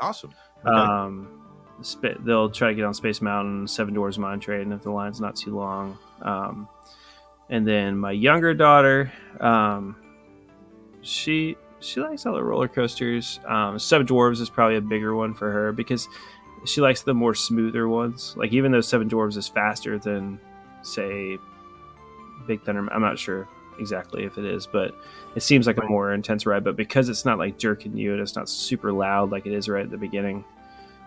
[SPEAKER 4] Awesome. Okay.
[SPEAKER 6] Um, sp- they'll try to get on Space Mountain, Seven Dwarfs Mine Train if the line's not too long. Um, and then my younger daughter, um, she she likes all the roller coasters. Um, Seven Dwarfs is probably a bigger one for her because she likes the more smoother ones. Like even though Seven Dwarves is faster than say Big Thunder, I'm not sure exactly if it is, but it seems like a more intense ride. But because it's not like jerking you and it's not super loud like it is right at the beginning,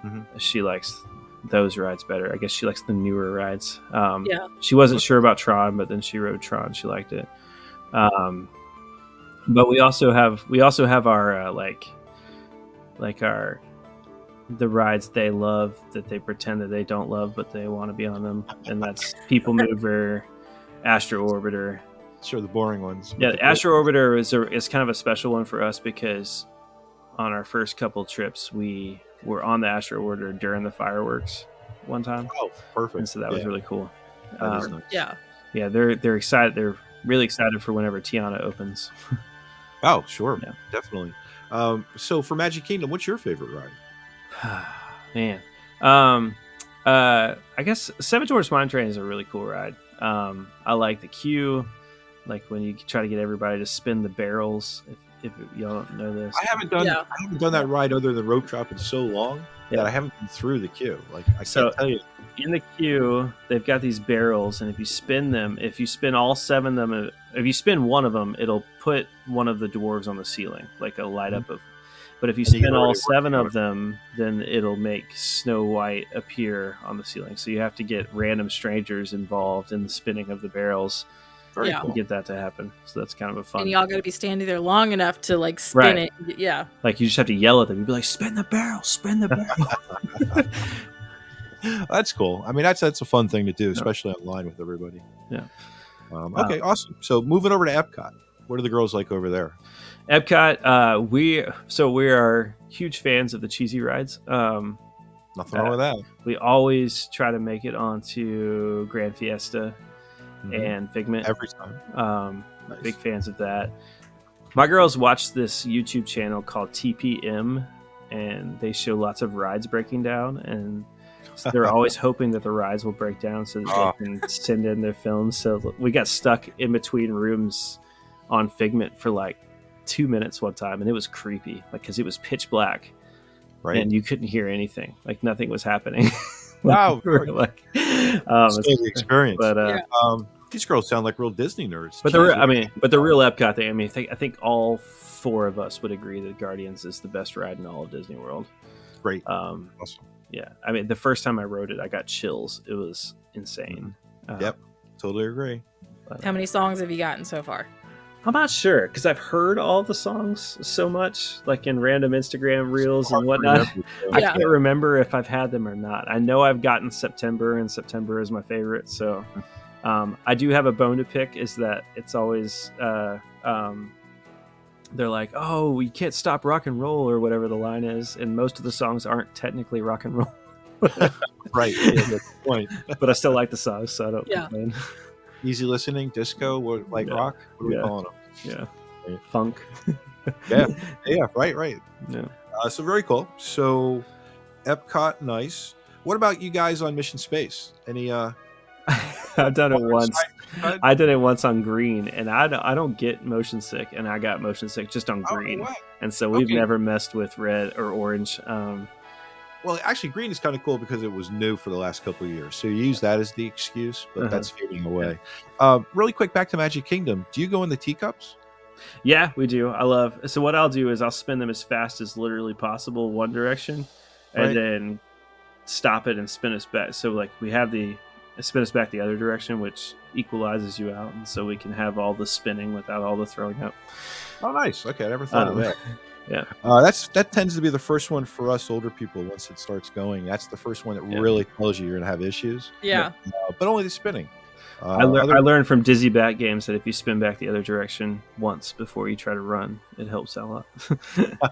[SPEAKER 4] Mhm.
[SPEAKER 6] she likes those rides better. I guess she likes the newer rides. Um,
[SPEAKER 5] Yeah.
[SPEAKER 6] She wasn't sure about Tron, but then she rode Tron. She liked it. Um, but we also have we also have our uh, like like our the rides they love that they pretend that they don't love but they want to be on them and that's people mover astro orbiter
[SPEAKER 4] Sure, the boring ones.
[SPEAKER 6] yeah, the Astro Orbiter is a, is kind of a special one for us because on our first couple trips we were on the Astro Orbiter during the fireworks one time,
[SPEAKER 4] Oh, perfect.
[SPEAKER 6] and so that was really cool.
[SPEAKER 4] that is
[SPEAKER 6] Um,
[SPEAKER 4] nice.
[SPEAKER 5] Yeah.
[SPEAKER 6] yeah, they're they're excited. They're really excited for whenever Tiana opens.
[SPEAKER 4] Oh, sure,
[SPEAKER 6] Yeah.
[SPEAKER 4] definitely. Um, so for Magic Kingdom, what's your favorite ride?
[SPEAKER 6] Man, um, uh, I guess Seven Dwarfs Mine Train is a really cool ride. Um, I like the queue, like when you try to get everybody to spin the barrels. If, if y'all know this,
[SPEAKER 4] I haven't done
[SPEAKER 5] Yeah.
[SPEAKER 4] I haven't done that ride other than rope drop in so long
[SPEAKER 6] Yeah.
[SPEAKER 4] that I haven't been through the queue. Like I
[SPEAKER 6] So-
[SPEAKER 4] can't tell you.
[SPEAKER 6] in the queue, they've got these barrels, and if you spin them, if you spin all seven of them, if you spin one of them, it'll put one of the dwarves on the ceiling, like a light up mm-hmm. of. But if you
[SPEAKER 4] And
[SPEAKER 6] spin all seven of them, then it'll make Snow White appear on the ceiling. So you have to get random strangers involved in the spinning of the barrels
[SPEAKER 4] Very
[SPEAKER 5] Yeah.
[SPEAKER 4] cool.
[SPEAKER 6] get that to happen. So that's kind of a fun.
[SPEAKER 5] And y'all got to be standing there long enough to like spin
[SPEAKER 6] Right.
[SPEAKER 5] it. Yeah.
[SPEAKER 6] Like you just have to yell at them. You'd be like, "Spin the barrel! Spin the barrel!"
[SPEAKER 4] That's cool. I mean, that's that's a fun thing to do, especially online with everybody.
[SPEAKER 6] Yeah.
[SPEAKER 4] Um, okay, awesome. So moving over to Epcot, what are the girls like over there?
[SPEAKER 6] Epcot, uh, we so we are huge fans of the cheesy rides. Um,
[SPEAKER 4] Nothing wrong with that.
[SPEAKER 6] we always try to make it onto Gran Fiesta
[SPEAKER 4] Mhm.
[SPEAKER 6] and Figment.
[SPEAKER 4] Every time.
[SPEAKER 6] Um,
[SPEAKER 4] Nice.
[SPEAKER 6] Big fans of that. My girls watch this YouTube channel called TPM, and they show lots of rides breaking down, and they're always hoping that the rides will break down so that
[SPEAKER 4] Oh.
[SPEAKER 6] they can send in their films. So we got stuck in between rooms on Figment for like two minutes one time, and it was creepy, like because it was pitch black
[SPEAKER 4] Right.
[SPEAKER 6] and you couldn't hear anything, like nothing was happening.
[SPEAKER 4] Wow.
[SPEAKER 6] We were like, um,
[SPEAKER 4] Stay the experience.
[SPEAKER 6] but uh,
[SPEAKER 5] Yeah.
[SPEAKER 4] um, these girls sound like real Disney nerds.
[SPEAKER 6] But the, re-
[SPEAKER 4] Jeez.
[SPEAKER 6] I mean, but the real Epcot thing. I mean, I think, I think all four of us would agree that Guardians is the best ride in all of Disney World.
[SPEAKER 4] great.
[SPEAKER 6] Um,
[SPEAKER 4] Awesome.
[SPEAKER 6] yeah, I mean, the first time I rode it, I got chills. It was insane. Uh,
[SPEAKER 4] Yep. Totally agree.
[SPEAKER 6] but
[SPEAKER 5] How many songs have you gotten so far?
[SPEAKER 6] I'm not sure because I've heard all the songs so much, like in random Instagram reels and whatnot. I
[SPEAKER 5] Yeah.
[SPEAKER 6] can't remember if I've had them or not. I know I've gotten September, and September is my favorite. So um, I do have a bone to pick. Is that it's always uh, um, they're like, "Oh, you can't stop rock and roll" or whatever the line is, and most of the songs aren't technically rock and roll.
[SPEAKER 4] Right. Yeah, point.
[SPEAKER 6] but I still like the songs, so I don't
[SPEAKER 5] Yeah.
[SPEAKER 6] complain.
[SPEAKER 4] Easy listening, disco, what, like
[SPEAKER 6] Yeah.
[SPEAKER 4] rock. What are we calling them?
[SPEAKER 6] Yeah, funk.
[SPEAKER 4] Yeah. Yeah. Right. Right.
[SPEAKER 6] Yeah.
[SPEAKER 4] Uh, so very cool. So, Epcot, nice. What about you guys on Mission Space? Any? uh
[SPEAKER 6] I've done it once.
[SPEAKER 4] side-
[SPEAKER 6] I did it once on green, and I don't, I don't get motion sick, and I got motion sick just on
[SPEAKER 4] Oh,
[SPEAKER 6] green,
[SPEAKER 4] wow.
[SPEAKER 6] and so we've
[SPEAKER 4] Okay.
[SPEAKER 6] never messed with red or orange. Um,
[SPEAKER 4] Well, actually, green is kind of cool because it was new for the last couple of years. So you use that as the excuse, but
[SPEAKER 6] Uh-huh.
[SPEAKER 4] that's fading away. Uh, really quick, back to Magic Kingdom. Do you go in the teacups?
[SPEAKER 6] Yeah, we do. I love. So what I'll do is I'll spin them as fast as literally possible one direction, and
[SPEAKER 4] Right.
[SPEAKER 6] then stop it and spin us back. So like we have the spin us back the other direction, which equalizes you out, and so we can have all the spinning without all the throwing up.
[SPEAKER 4] Oh, nice. Okay, I never thought
[SPEAKER 6] Um,
[SPEAKER 4] of that.
[SPEAKER 6] yeah.
[SPEAKER 4] uh, that's that tends to be the first one for us older people. Once it starts going, that's the first one that
[SPEAKER 6] Yeah.
[SPEAKER 4] really tells you you're going to have issues.
[SPEAKER 5] Yeah.
[SPEAKER 4] Uh, but only the spinning. Uh,
[SPEAKER 6] I, lear-
[SPEAKER 4] other-
[SPEAKER 6] I learned from Dizzy Bat games that if you spin back the other direction once before you try to run, it helps out a lot.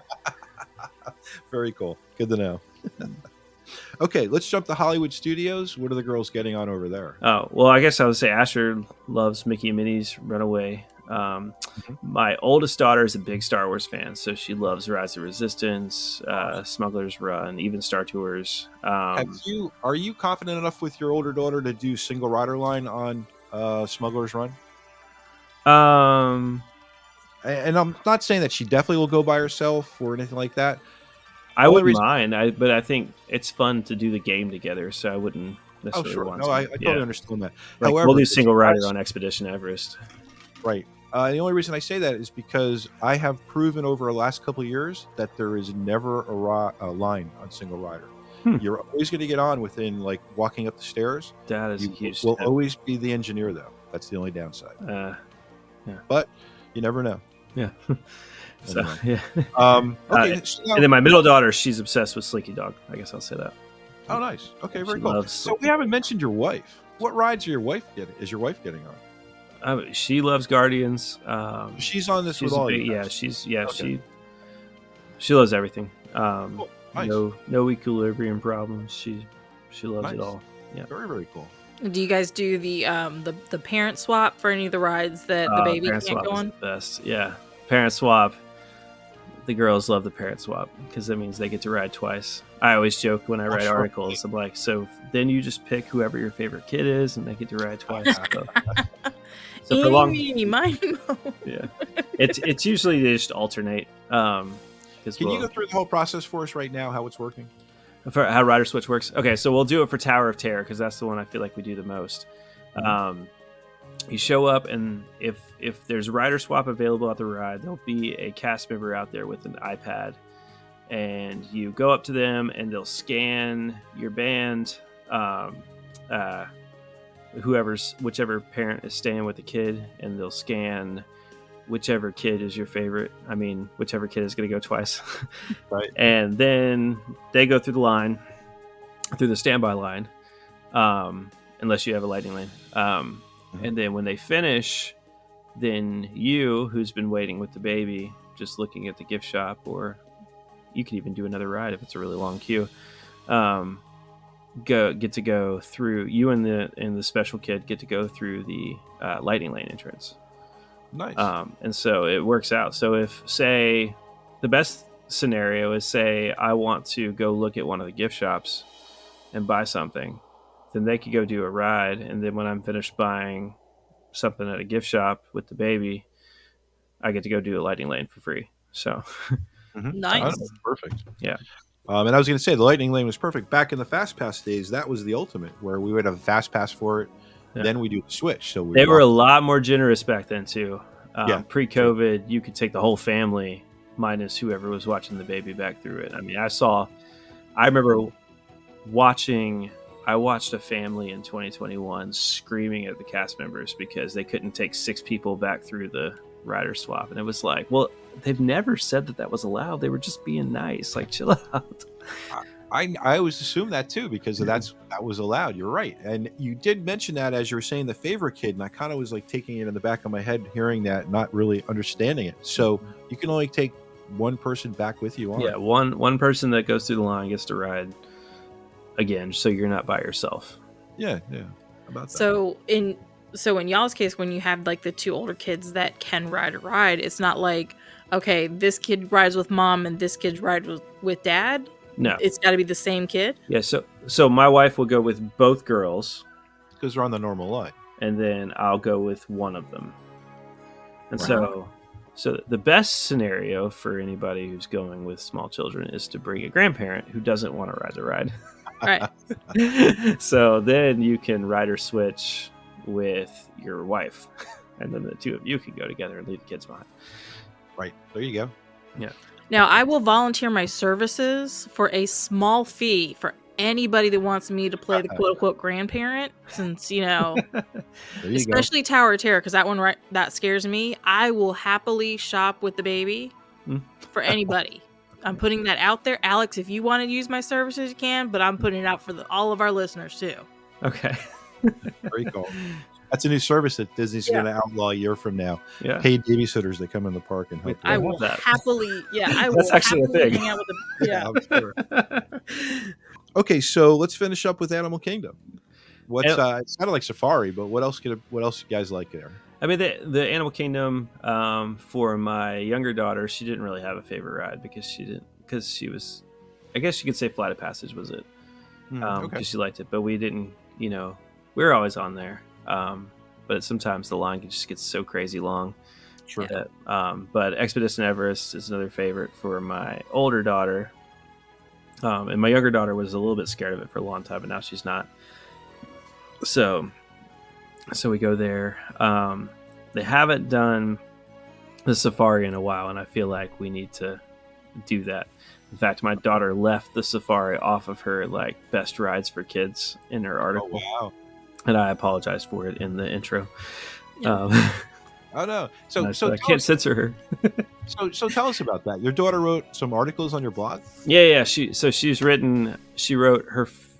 [SPEAKER 4] Very cool. Good to know. okay, let's jump to Hollywood Studios. What are the girls getting on over there?
[SPEAKER 6] Oh well, I guess I would say Asher loves Mickey and Minnie's Runaway. Um,
[SPEAKER 4] Mhm.
[SPEAKER 6] My oldest daughter is a big Star Wars fan, so she loves Rise of Resistance, uh, Smuggler's Run, even Star Tours. Um,
[SPEAKER 4] Have you are you confident enough with your older daughter to do single rider line on uh, Smuggler's Run?
[SPEAKER 6] um,
[SPEAKER 4] And I'm not saying that she definitely will go by herself or anything like that.
[SPEAKER 6] I wouldn't
[SPEAKER 4] reason-
[SPEAKER 6] mind, I, but I think it's fun to do the game together, so I wouldn't
[SPEAKER 4] Oh,
[SPEAKER 6] necessarily
[SPEAKER 4] sure.
[SPEAKER 6] want
[SPEAKER 4] No,
[SPEAKER 6] to.
[SPEAKER 4] I, I totally
[SPEAKER 6] Yeah.
[SPEAKER 4] understand that.
[SPEAKER 6] Like,
[SPEAKER 4] However,
[SPEAKER 6] we'll do single rider on Expedition Everest.
[SPEAKER 4] Right. Uh, the only reason I say that is because I have proven over the last couple of years that there is never a, ri- a line on single rider.
[SPEAKER 6] Hmm.
[SPEAKER 4] You're always going to get on within like walking up the stairs.
[SPEAKER 6] That is
[SPEAKER 4] You
[SPEAKER 6] a huge.
[SPEAKER 4] will
[SPEAKER 6] tip.
[SPEAKER 4] always be the engineer though. That's the only downside.
[SPEAKER 6] uh,
[SPEAKER 4] But you never know.
[SPEAKER 6] yeah. so
[SPEAKER 4] Anyway.
[SPEAKER 6] yeah.
[SPEAKER 4] Um,
[SPEAKER 6] Uh,
[SPEAKER 4] okay. so now-
[SPEAKER 6] And then my middle daughter, she's obsessed with Slinky Dog. I guess I'll say that.
[SPEAKER 4] oh, nice. Okay, very
[SPEAKER 6] She
[SPEAKER 4] cool. So we haven't mentioned your wife. What rides are your wife getting? Is your wife getting on?
[SPEAKER 6] Um, she loves Guardians. Um,
[SPEAKER 4] She's on this
[SPEAKER 6] she's
[SPEAKER 4] with all
[SPEAKER 6] big-
[SPEAKER 4] you
[SPEAKER 6] yeah, she's yeah,
[SPEAKER 4] Okay.
[SPEAKER 6] she she loves everything. Um,
[SPEAKER 4] Cool. Nice.
[SPEAKER 6] No no equilibrium problems. She she loves it
[SPEAKER 4] Nice.
[SPEAKER 6] all.
[SPEAKER 4] Very very cool.
[SPEAKER 5] Do you guys do the um the, the parent swap for any of the rides that the
[SPEAKER 6] Uh,
[SPEAKER 5] baby can't
[SPEAKER 6] swap
[SPEAKER 5] go
[SPEAKER 6] is
[SPEAKER 5] on?
[SPEAKER 6] the best. Yeah, parent swap. The girls love the parent swap because that means they get to ride twice. I always joke when I
[SPEAKER 4] Oh,
[SPEAKER 6] write
[SPEAKER 4] sure.
[SPEAKER 6] articles. I'm like, so then you just pick whoever your favorite kid is, and they get to ride twice. so, so for long,
[SPEAKER 5] meeny, miny,
[SPEAKER 6] yeah, it's it's usually they just alternate. Um, 'cause
[SPEAKER 4] Can you
[SPEAKER 6] we'll-
[SPEAKER 4] go through the whole process for us right now? How it's working?
[SPEAKER 6] for how rider switch works okay so we'll do it for tower of terror because that's the one i feel like we do the most um, you show up and if if there's rider swap available at the ride there'll be a cast member out there with an ipad and you go up to them and they'll scan your band um, uh, whoever's whichever parent is staying with the kid and they'll scan whichever kid is your favorite i mean whichever kid is going to go twice
[SPEAKER 4] Right.
[SPEAKER 6] and then they go through the line through the standby line um, unless you have a lightning lane um,
[SPEAKER 4] Mhm.
[SPEAKER 6] and then when they finish then you who's been waiting with the baby just looking at the gift shop or you could even do another ride if it's a really long queue um, go get to go through you and the and the special kid get to go through the uh, lightning lane entrance
[SPEAKER 4] Nice.
[SPEAKER 6] um, and so it works out. So if say the best scenario is say I want to go look at one of the gift shops and buy something, then they could go do a ride, and then when I'm finished buying something at a gift shop with the baby, I get to go do a lightning lane for free. So
[SPEAKER 4] Mhm.
[SPEAKER 5] Nice.
[SPEAKER 4] I know, perfect.
[SPEAKER 6] Yeah.
[SPEAKER 4] Um, and I was going to say the lightning lane was perfect back in the fast pass days. That was the ultimate, where we would have a fast pass for it.
[SPEAKER 6] Yeah.
[SPEAKER 4] Then we do the switch. So we
[SPEAKER 6] they were a lot more generous back then too. Um,
[SPEAKER 4] Yeah.
[SPEAKER 6] Pre-COVID, you could take the whole family minus whoever was watching the baby back through it. I mean, I saw. I remember watching. I watched a family in 2021 screaming at the cast members because they couldn't take six people back through the rider swap, and it was like, well, they've never said that that was allowed. They were just being nice. Like, chill out.
[SPEAKER 4] I I always assumed that too because mm-hmm. that's that was allowed. You're right, and you did mention that as you were saying the favorite kid, and I kind of was like taking it in the back of my head, hearing that, not really understanding it. So mm-hmm. you can only take one person back with you on.
[SPEAKER 6] Yeah, one one person that goes through the line gets to ride again, so you're not by yourself.
[SPEAKER 4] yeah, yeah. About that.
[SPEAKER 5] So in so in y'all's case, when you have like the two older kids that can ride a ride, it's not like okay, this kid rides with mom and this kid rides with, with dad.
[SPEAKER 6] No,
[SPEAKER 5] It's got to be the same kid.
[SPEAKER 6] yeah. So so my wife will go with both girls,
[SPEAKER 4] because they're on the normal line.
[SPEAKER 6] and then I'll go with one of them. And so so the best scenario for anybody who's going with small children is to bring a grandparent who doesn't want to ride the ride.
[SPEAKER 5] Right.
[SPEAKER 6] so then you can ride or switch with your wife, and then the two of you can go together and leave the kids behind.
[SPEAKER 4] Right there, you go. Yeah.
[SPEAKER 5] Now, I will volunteer my services for a small fee for anybody that wants me to play the quote unquote grandparent, since, you know,
[SPEAKER 4] There you go.
[SPEAKER 5] especially Tower of Terror, because that one right that scares me. I will happily shop with the baby
[SPEAKER 6] Mm.
[SPEAKER 5] for anybody. I'm putting that out there. Alex, if you want to use my services, you can, but I'm putting it out for the, all of our listeners too.
[SPEAKER 6] Okay.
[SPEAKER 4] Very cool. That's a new service that Disney's
[SPEAKER 5] Yeah.
[SPEAKER 4] going to outlaw a year from now.
[SPEAKER 6] Yeah.
[SPEAKER 4] Paid babysitters that come in the park and help.
[SPEAKER 6] I
[SPEAKER 5] I will
[SPEAKER 6] that.
[SPEAKER 5] happily, yeah, I will
[SPEAKER 6] That's actually a thing.
[SPEAKER 5] hang out with the, yeah.
[SPEAKER 4] I'm sure. Okay, so let's finish up with Animal Kingdom. What's
[SPEAKER 6] An-
[SPEAKER 4] uh, it sounded like Safari, but what else could what else you guys like there?
[SPEAKER 6] I mean, the the Animal Kingdom um, for my younger daughter, she didn't really have a favorite ride because she didn't because she was, I guess you could say Flight of Passage was it
[SPEAKER 4] Hmm,
[SPEAKER 6] um,
[SPEAKER 4] okay.
[SPEAKER 6] because she liked it, but we didn't. You know, we were always on there, um, but sometimes the line just gets so crazy long.
[SPEAKER 4] Sure.
[SPEAKER 6] that, um, but Expedition Everest is another favorite for my older daughter, um, and my younger daughter was a little bit scared of it for a long time, but now she's not. So, so we go there. Um, they haven't done the safari in a while, and I feel like we need to do that. In fact, my daughter left the safari off of her like best rides for kids in her article.
[SPEAKER 4] Oh
[SPEAKER 6] article,
[SPEAKER 4] wow!
[SPEAKER 6] And I apologize for it in the intro.
[SPEAKER 5] Yeah.
[SPEAKER 6] Um,
[SPEAKER 4] Oh no! So
[SPEAKER 6] said,
[SPEAKER 4] so
[SPEAKER 6] I can't
[SPEAKER 4] us,
[SPEAKER 6] censor her.
[SPEAKER 4] so so tell us about that. Your daughter wrote some articles on your blog.
[SPEAKER 6] Yeah, yeah. She so she's written. She wrote her f-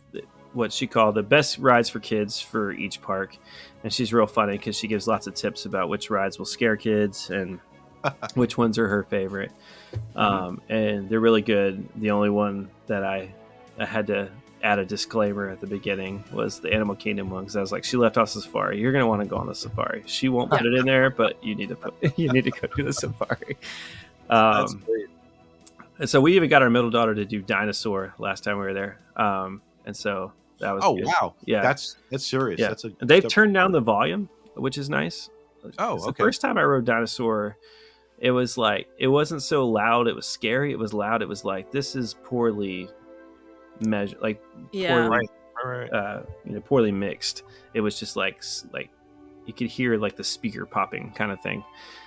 [SPEAKER 6] what she called the best rides for kids for each park, and she's real funny because she gives lots of tips about which rides will scare kids and which ones are her favorite. Um, and they're really good. The only one that I, I had to add a disclaimer at the beginning was the Animal Kingdom one because I was like, she left off safari. You're gonna want to go on the safari. She won't put it in there, but you need to put you need to go do the safari.
[SPEAKER 4] That's
[SPEAKER 6] Um,
[SPEAKER 4] great.
[SPEAKER 6] and so we even got our middle daughter to do dinosaur last time we were there. Um, and so that was
[SPEAKER 4] Oh
[SPEAKER 6] good.
[SPEAKER 4] wow!
[SPEAKER 6] Yeah.
[SPEAKER 4] that's that's serious.
[SPEAKER 6] Yeah.
[SPEAKER 4] That's a
[SPEAKER 6] And they've turned down the volume, which is nice.
[SPEAKER 4] Oh, okay.
[SPEAKER 6] The first time I rode dinosaur, it was like it wasn't so loud. It was scary. It was loud. It was like this is poorly measured, like
[SPEAKER 5] Yeah.
[SPEAKER 6] poorly,
[SPEAKER 4] Right.
[SPEAKER 6] Uh, you know, poorly mixed. It was just like like you could hear like the speaker popping kind of thing.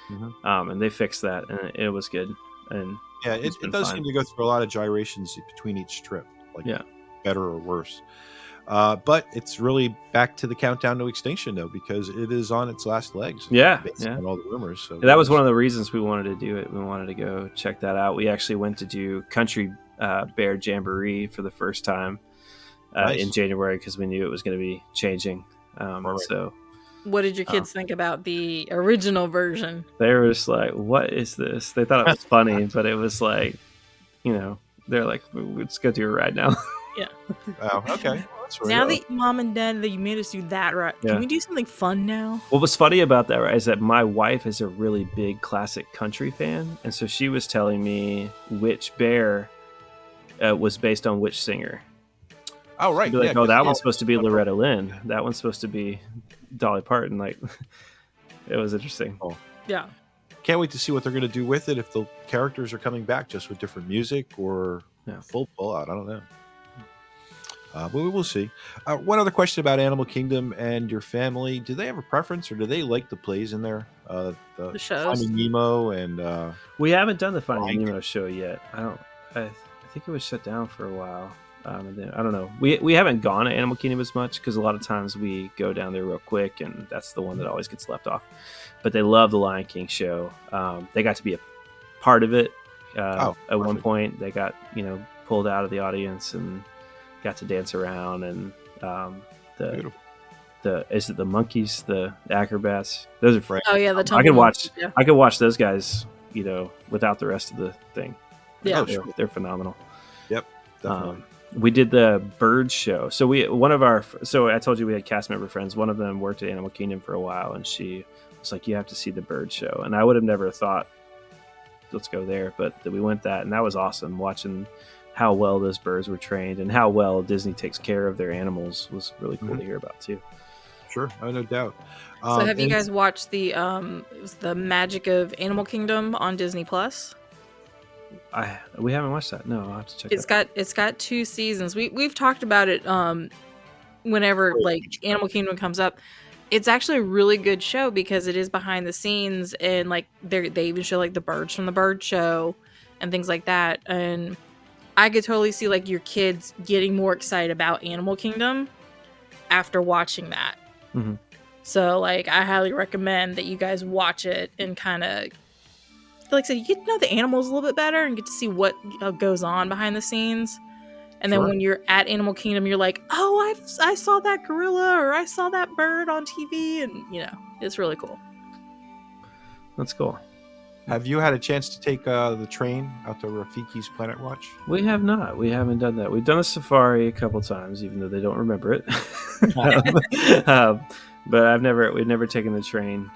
[SPEAKER 4] Mhm.
[SPEAKER 6] Um, and they fixed that, and it was good. And
[SPEAKER 4] Yeah, it, it does
[SPEAKER 6] fine.
[SPEAKER 4] seem to go through a lot of gyrations between each trip, like
[SPEAKER 6] Yeah.
[SPEAKER 4] better or worse. Uh, but it's really back to the countdown to extinction, though, because it is on its last legs.
[SPEAKER 6] Yeah,
[SPEAKER 4] based
[SPEAKER 6] yeah.
[SPEAKER 4] on all the rumors. So
[SPEAKER 6] that was one of the reasons we wanted to do it. We wanted to go check that out. We actually went to do Country uh, Bear Jamboree for the first time uh,
[SPEAKER 4] Nice.
[SPEAKER 6] in January because we knew it was going to be changing. Um,
[SPEAKER 4] Right.
[SPEAKER 6] So
[SPEAKER 5] What did your kids think about the original version?
[SPEAKER 6] they were just like, "What is this?" They thought it was funny, but it was like, you know, they're like, "Let's go do a ride now." Yeah.
[SPEAKER 4] Oh, okay. Well,
[SPEAKER 5] now
[SPEAKER 4] good.
[SPEAKER 5] that mom and dad that you made us do that right,
[SPEAKER 6] Yeah.
[SPEAKER 5] can we do something fun now?
[SPEAKER 6] What was funny about that right, is that my wife is a really big classic country fan, and so she was telling me which bear uh, was based on which singer.
[SPEAKER 4] oh, right.
[SPEAKER 6] She'd like,
[SPEAKER 4] yeah,
[SPEAKER 6] oh,
[SPEAKER 4] 'cause
[SPEAKER 6] that one's supposed to be Loretta Lynn. That one's supposed to be Dolly Parton. Like, it was interesting.
[SPEAKER 5] Yeah.
[SPEAKER 4] Can't wait to see what they're going to do with it. If the characters are coming back just with different music or
[SPEAKER 6] Yeah.
[SPEAKER 4] full pullout, I don't know. Uh, but we will see. Uh, one other question about Animal Kingdom and your family: Do they have a preference, or do they like the plays in there? Uh, the,
[SPEAKER 5] The shows.
[SPEAKER 4] Finding Nemo and uh,
[SPEAKER 6] We haven't done the Finding Nemo show yet. I don't. I, I think it was shut down for a while. Um, and then, I don't know. We we haven't gone to Animal Kingdom as much because a lot of times we go down there real quick, and that's the one that always gets left off. But they love the Lion King show. Um, they got to be a part of it. Uh,
[SPEAKER 4] Oh,
[SPEAKER 6] at one point, they got you know pulled out of the audience and got to dance around and um, the
[SPEAKER 4] Beautiful.
[SPEAKER 6] the is it the monkeys the acrobats those are
[SPEAKER 4] Right.
[SPEAKER 5] Oh yeah, the
[SPEAKER 6] I could watch.
[SPEAKER 5] Yeah.
[SPEAKER 6] I could watch those guys, you know, without the rest of the thing.
[SPEAKER 5] Yeah.
[SPEAKER 4] Oh,
[SPEAKER 6] they're,
[SPEAKER 4] sure.
[SPEAKER 6] they're phenomenal.
[SPEAKER 4] Yep,
[SPEAKER 6] Um, we did the bird show. So we one of our so I told you we had cast member friends. One of them worked at Animal Kingdom for a while, and she was like, "You have to see the bird show." And I would have never thought, "Let's go there," but we went that, and that was awesome. Watching how well those birds were trained and how well Disney takes care of their animals was really cool
[SPEAKER 4] Mhm.
[SPEAKER 6] to hear about too.
[SPEAKER 4] sure, oh, no doubt.
[SPEAKER 5] So
[SPEAKER 4] Um,
[SPEAKER 5] have you guys watched the um the Magic of Animal Kingdom on Disney Plus?
[SPEAKER 6] I we haven't watched that. No, I'll have to check.
[SPEAKER 5] It's
[SPEAKER 6] that.
[SPEAKER 5] got it's got two seasons. We we've talked about it um whenever like Animal Kingdom comes up. It's actually a really good show because it is behind the scenes and like they they even show like the birds from the bird show and things like that. And I could totally see like your kids getting more excited about Animal Kingdom after watching that.
[SPEAKER 6] Mhm.
[SPEAKER 5] So like I highly recommend that you guys watch it and kind of like I said, you get to know the animals a little bit better and get to see what uh, goes on behind the scenes. And then
[SPEAKER 4] Sure.
[SPEAKER 5] when you're at Animal Kingdom, you're like, oh, I I saw that gorilla or I saw that bird on TV, and you know, it's really cool.
[SPEAKER 6] That's cool.
[SPEAKER 4] Have you had a chance to take uh, the train out to Rafiki's Planet Watch?
[SPEAKER 6] We have not. We haven't done that. We've done a safari a couple times, even though they don't remember it. um, but I've never we've never taken the train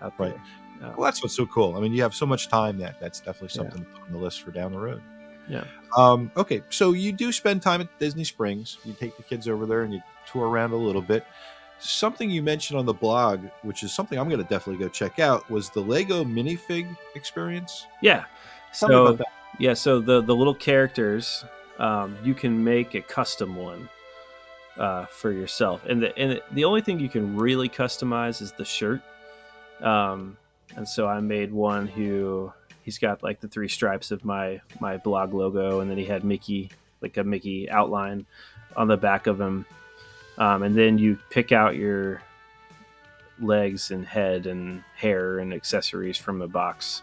[SPEAKER 6] out there. Uh,
[SPEAKER 4] Well, that's what's so cool. I mean, you have so much time that that's definitely
[SPEAKER 6] Yeah.
[SPEAKER 4] something to put on the list for down the road.
[SPEAKER 6] Yeah.
[SPEAKER 4] Um, okay, so you do spend time at Disney Springs. You take the kids over there and you tour around a little bit. Something you mentioned on the blog, which is something I'm going to definitely go check out, was the Lego minifig experience.
[SPEAKER 6] yeah.
[SPEAKER 4] Tell
[SPEAKER 6] So
[SPEAKER 4] about that.
[SPEAKER 6] yeah, so the the little characters, um, you can make a custom one uh, for yourself, and the and the only thing you can really customize is the shirt. Um, and so I made one who he's got like the three stripes of my my blog logo, and then he had Mickey like a Mickey outline on the back of him, um, and then you pick out your legs and head and hair and accessories from a box.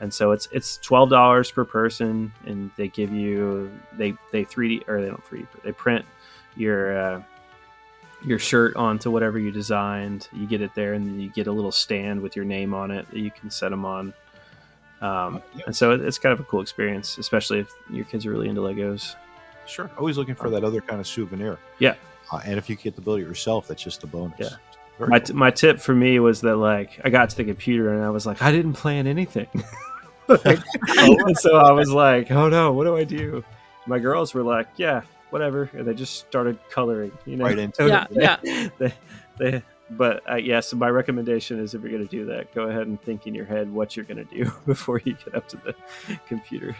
[SPEAKER 6] And so it's it's twelve dollars per person, and they give you they they three D or they don't three D they print your uh, your shirt onto whatever you designed. You get it there, and then you get a little stand with your name on it that you can set them on. Um,
[SPEAKER 4] Yeah.
[SPEAKER 6] and so it, it's kind of a cool experience, especially if your kids are really into Legos.
[SPEAKER 4] Sure. Always looking for that other kind of souvenir.
[SPEAKER 6] Yeah.
[SPEAKER 4] Uh, and if you get to build it yourself, that's just a bonus.
[SPEAKER 6] Yeah.
[SPEAKER 4] Very
[SPEAKER 6] My,
[SPEAKER 4] cool.
[SPEAKER 6] t- my tip for me was that like I got to the computer and I was like I didn't plan anything. Like, and so I was like, oh no, what do I do? My girls were like, yeah, whatever, and they just started coloring. You know,
[SPEAKER 4] Right into
[SPEAKER 5] it. Yeah, yeah.
[SPEAKER 6] they, they, but uh, yeah, so my recommendation is if you're going to do that, go ahead and think in your head what you're going to do before you get up to the computer.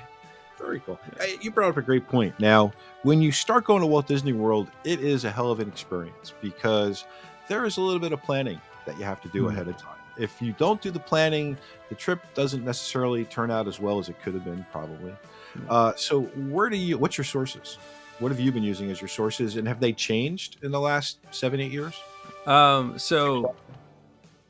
[SPEAKER 4] Very cool. Hey, You brought up a great point. Now, when you start going to Walt Disney World, it is a hell of an experience because there is a little bit of planning that you have to do
[SPEAKER 6] Mhm.
[SPEAKER 4] ahead of time. If you don't do the planning, the trip doesn't necessarily turn out as well as it could have been, probably.
[SPEAKER 6] Mhm.
[SPEAKER 4] Uh, so, where do you? What's your sources? What have you been using as your sources, and have they changed in the last seven, eight years?
[SPEAKER 6] Um, so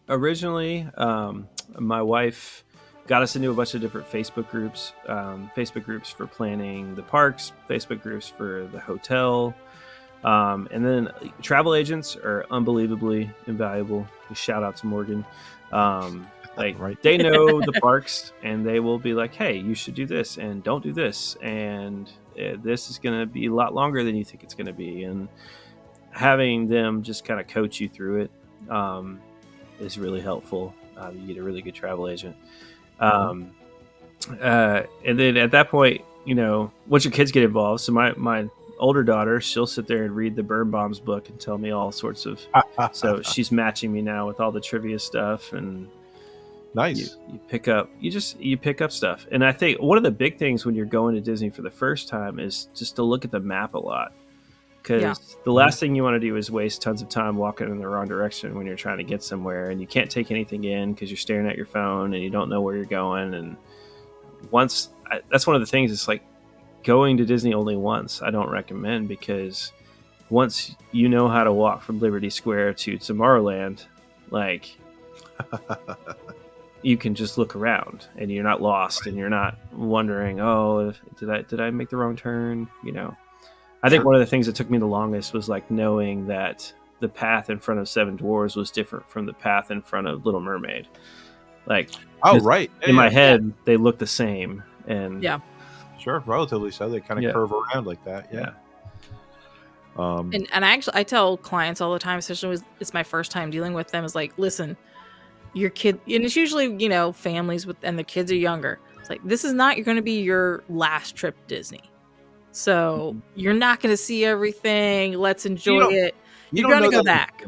[SPEAKER 6] originally, um, my wife got us into a bunch of different Facebook groups. Um, Facebook groups for planning the parks, Facebook groups for the hotel, um, and then travel agents are unbelievably invaluable. Shout out to Morgan. Like
[SPEAKER 4] Right.
[SPEAKER 6] they know the parks, and they will be like, "Hey, you should do this, and don't do this, and uh, this is going to be a lot longer than you think it's going to be." And having them just kind of coach you through it um, is really helpful. Um, you get a really good travel agent. Um, uh, and then at that point, you know, once your kids get involved, so my, my older daughter, she'll sit there and read the Birnbaum's book and tell me all sorts of. So she's matching me now with all the trivia stuff and
[SPEAKER 4] nice.
[SPEAKER 6] you, you pick up you just you pick up stuff and i think one of the big things when you're going to disney for the first time is just to look at the map a lot because
[SPEAKER 5] Yeah.
[SPEAKER 6] the last thing you want to do is waste tons of time walking in the wrong direction when you're trying to get somewhere and you can't take anything in because you're staring at your phone and you don't know where you're going and once I, that's one of the things it's like going to disney only once i don't recommend because once you know how to walk from liberty square to tomorrowland like you can just look around and you're not lost and you're not wondering oh did i did i make the wrong turn you know i think one of the things that took me the longest was like knowing that the path in front of seven dwarves was different from the path in front of little mermaid like
[SPEAKER 4] oh,
[SPEAKER 6] Just
[SPEAKER 4] right.
[SPEAKER 6] in my head they look the same and
[SPEAKER 5] Yeah.
[SPEAKER 4] Sure, relatively so. They kind of
[SPEAKER 6] Yeah.
[SPEAKER 4] curve around like that. Yeah. Um,
[SPEAKER 5] And and I actually I tell clients all the time, especially when it's my first time dealing with them, is like, listen, your kid, and it's usually you know families with and the kids are younger. It's like this is not going to be your last trip to Disney, so mm-hmm. you're not going to see everything. Let's enjoy
[SPEAKER 4] don't-
[SPEAKER 5] it.
[SPEAKER 4] you
[SPEAKER 5] You're gonna go
[SPEAKER 4] that
[SPEAKER 5] back.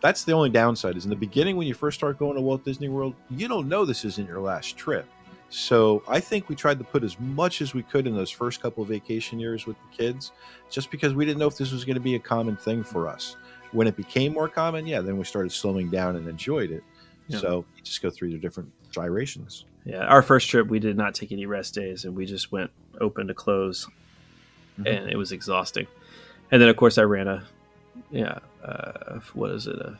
[SPEAKER 4] That's the only downside. Is in the beginning when you first start going to Walt Disney World, you don't know this isn't your last trip. So I think we tried to put as much as we could in those first couple of vacation years with the kids, just because we didn't know if this was going to be a common thing for us. When it became more common, yeah, then we started slowing down and enjoyed it.
[SPEAKER 6] Yeah.
[SPEAKER 4] So you just go through the different gyrations.
[SPEAKER 6] yeah our first trip we did not take any rest days and we just went open to close
[SPEAKER 4] Mhm.
[SPEAKER 6] and it was exhausting and then of course i ran a yeah uh, what is it a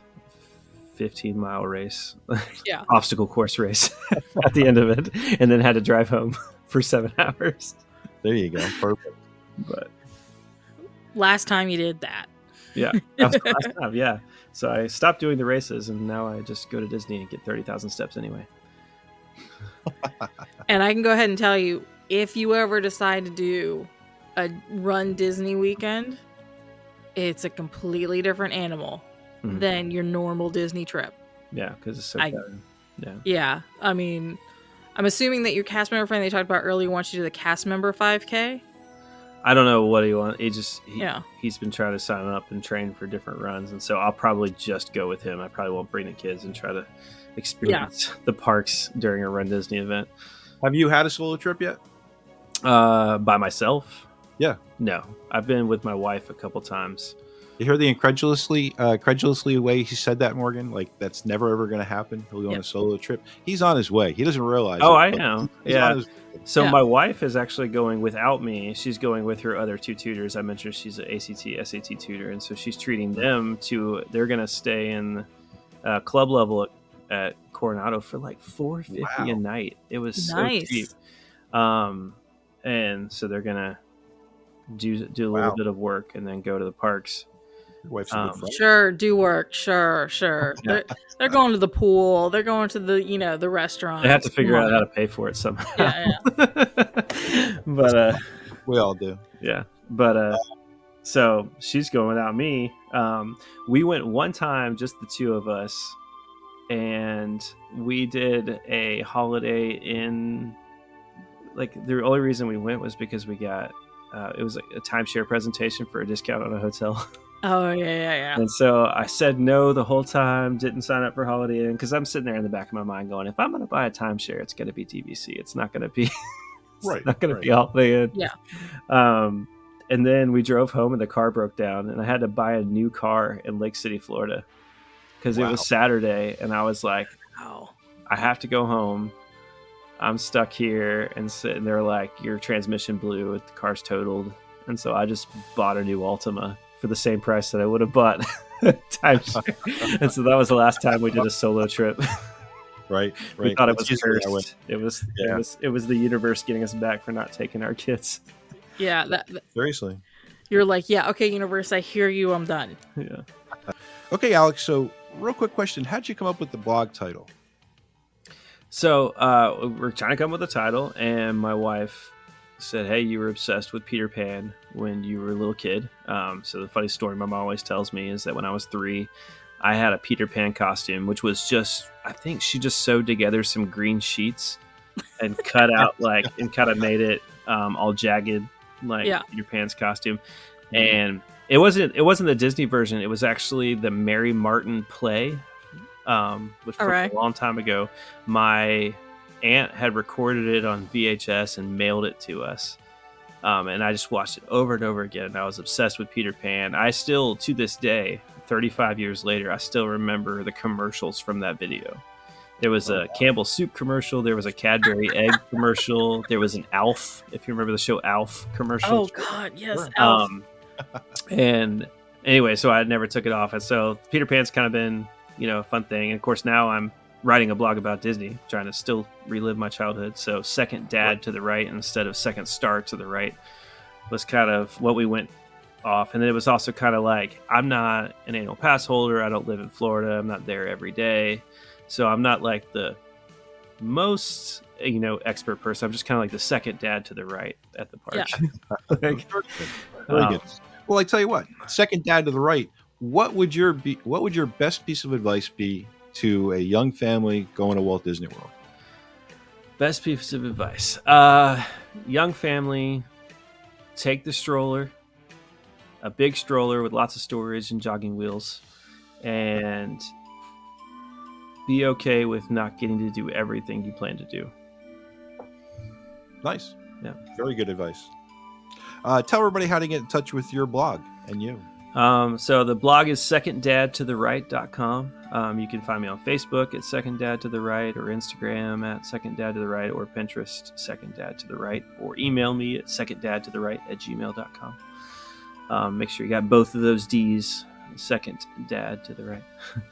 [SPEAKER 6] 15 mile race
[SPEAKER 5] Yeah.
[SPEAKER 6] obstacle course race at the end of it and then had to drive home for seven hours
[SPEAKER 4] There you go. Perfect.
[SPEAKER 6] but
[SPEAKER 5] last time you did that.
[SPEAKER 6] Yeah, that was time. Yeah, so I stopped doing the races, and now I just go to Disney and get thirty thousand steps anyway.
[SPEAKER 5] And I can go ahead and tell you if you ever decide to do a run Disney weekend, it's a completely different animal
[SPEAKER 6] Mhm.
[SPEAKER 5] than your normal Disney trip.
[SPEAKER 6] Yeah, because it's so.
[SPEAKER 5] I-
[SPEAKER 6] yeah.
[SPEAKER 5] Yeah. I mean, I'm assuming that your cast member friend they talked about earlier wants you to do the cast member 5K.
[SPEAKER 6] I don't know what he wants. He just he,
[SPEAKER 5] Yeah.
[SPEAKER 6] he's been trying to sign up and train for different runs, and so I'll probably just go with him. I probably won't bring the kids and try to experience the parks during a Run Disney event
[SPEAKER 4] Have you had a solo trip yet?
[SPEAKER 6] uh, by myself.
[SPEAKER 4] Yeah.
[SPEAKER 6] No, I've been with my wife a couple times.
[SPEAKER 4] You hear the incredulously, uh, credulously way he said that, Morgan. Like that's never ever going to happen. He'll go on a solo trip. He's on his way. He doesn't realize.
[SPEAKER 6] Oh,
[SPEAKER 4] it,
[SPEAKER 6] I
[SPEAKER 4] but
[SPEAKER 6] know. Yeah.
[SPEAKER 4] his-
[SPEAKER 6] So
[SPEAKER 5] Yeah.
[SPEAKER 6] my wife is actually going without me. She's going with her other two tutors. I mentioned she's an ACT, SAT tutor, and so she's treating them to. They're going to stay in uh, club level at, at Coronado for like four fifty
[SPEAKER 4] Wow.
[SPEAKER 6] a night. It was
[SPEAKER 5] Nice.
[SPEAKER 6] so cheap. Um, and so they're gonna do do a little
[SPEAKER 4] Wow.
[SPEAKER 6] bit of work and then go to the parks.
[SPEAKER 4] Your wife's
[SPEAKER 6] Um,
[SPEAKER 4] good friend.
[SPEAKER 5] Sure, do work. Sure, sure.
[SPEAKER 6] Yeah.
[SPEAKER 5] They're, they're going to the pool. They're going to the, you know, the restaurant.
[SPEAKER 6] They have to figure out how to pay for it somehow.
[SPEAKER 5] Yeah,
[SPEAKER 6] but uh,
[SPEAKER 4] We all do.
[SPEAKER 6] yeah but uh so she's going without me um we went one time just the two of us and we did a holiday in like the only reason we went was because we got uh, it was like a timeshare presentation for a discount on a hotel
[SPEAKER 5] Oh yeah, yeah, yeah.
[SPEAKER 6] and so i said no the whole time didn't sign up for holiday inn because i'm sitting there in the back of my mind going if i'm going to buy a timeshare it's going to be dvc it's not going to be it's
[SPEAKER 4] Right,
[SPEAKER 6] not going
[SPEAKER 4] right.
[SPEAKER 6] to be holiday inn
[SPEAKER 5] Yeah.
[SPEAKER 6] um, and then we drove home and the car broke down and I had to buy a new car in Lake City, Florida because it was Saturday and I was like,
[SPEAKER 5] Oh,
[SPEAKER 6] I have to go home. I'm stuck here. And, so, and they're like, your transmission blew, the car's totaled. And so I just bought a new Altima for the same price that I would have bought timeshare. and so that was the last time we did a solo trip.
[SPEAKER 4] Right.
[SPEAKER 6] we
[SPEAKER 4] Right.
[SPEAKER 6] thought it was cursed. It was,
[SPEAKER 4] Yeah.
[SPEAKER 6] it was, it was the universe getting us back for not taking our kids.
[SPEAKER 5] yeah. That, that-
[SPEAKER 4] Seriously.
[SPEAKER 5] you're like, yeah, okay, universe, I hear you. I'm done.
[SPEAKER 6] Yeah.
[SPEAKER 4] Okay, Alex. So, real quick question: How'd you come up with the blog title?
[SPEAKER 6] So uh, we're trying to come up with a title, and my wife said, "Hey, you were obsessed with Peter Pan when you were a little kid." Um, so the funny story my mom always tells me is that when I was three, I had a Peter Pan costume, which was just I think she just sewed together some green sheets and cut out like and kind of made it um, all jagged like
[SPEAKER 5] Yeah.
[SPEAKER 6] Peter Pan's costume, and it wasn't it wasn't the Disney version. It was actually the Mary Martin play, um, which from
[SPEAKER 5] Alright.
[SPEAKER 6] a long time ago. My aunt had recorded it on VHS and mailed it to us. Um, and I just watched it over and over again. I was obsessed with Peter Pan. I still, to this day, 35 years later, I still remember the commercials from that video. There was a Campbell soup commercial. There was a Cadbury egg commercial. There was an Alf, if you remember the show Alf commercial.
[SPEAKER 5] Oh God, yes. Elf.
[SPEAKER 6] Um, and anyway, so I never took it off. And so Peter Pan's kind of been, you know, a fun thing. And of course, now I'm writing a blog about Disney, trying to still relive my childhood. So second dad to the right instead of second star to the right was kind of what we went off. And then it was also kind of like, I'm not an annual pass holder. I don't live in Florida. I'm not there every day. So I'm not like the most, you know, expert person. I'm just kind of like the second dad to the right at the park. Like,
[SPEAKER 4] Very
[SPEAKER 6] um.
[SPEAKER 4] Well, I tell you what. Second dad to the right. What would your be? What would your best piece of advice be to a young family going to Walt Disney World?
[SPEAKER 6] Best piece of advice. Uh young family, take the stroller. A big stroller with lots of storage and jogging wheels. And be okay with not getting to do everything you plan to do.
[SPEAKER 4] Nice.
[SPEAKER 6] Yeah.
[SPEAKER 4] Very good advice. Uh, tell everybody how to get in touch with your blog and you.
[SPEAKER 6] Um, so the blog is seconddadtotheright.com. Um, you can find me on Facebook at Second Dad to the Right or Instagram at Second Dad to the Right or Pinterest Second Dad to the Right or email me at seconddadtotheright at gmail.com. Um, make sure you got both of those D's, Second Dad to the Right.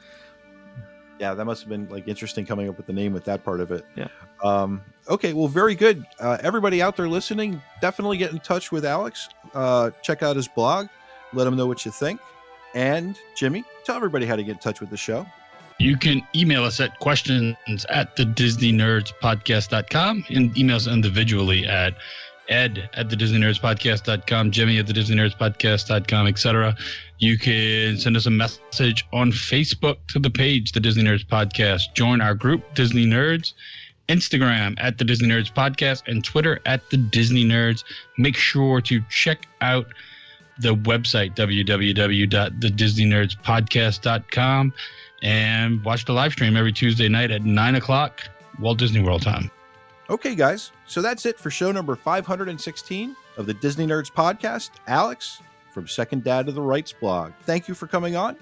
[SPEAKER 4] Yeah, that must have been like interesting coming up with the name with that part of it.
[SPEAKER 6] Yeah.
[SPEAKER 4] Um, okay, well, very good. Uh, everybody out there listening, definitely get in touch with Alex. Uh, check out his blog. Let them know what you think. And Jimmy, tell everybody how to get in touch with the show.
[SPEAKER 1] You can email us at questions at the Disney Nerds Podcast.com and email us individually at ed at the Disney Nerds Podcast.com, Jimmy at the Disney Nerds Podcast.com, etc. You can send us a message on Facebook to the page, the Disney Nerds Podcast. Join our group, Disney Nerds. Instagram at the Disney Nerds Podcast and Twitter at the Disney Nerds. Make sure to check out the website www.thedisneynerdspodcast.com and watch the live stream every Tuesday night at nine o'clock Walt Disney World time.
[SPEAKER 4] Okay, guys. So that's it for show number 516 of the Disney Nerds podcast. Alex from Second Dad to the Rights blog. Thank you for coming on.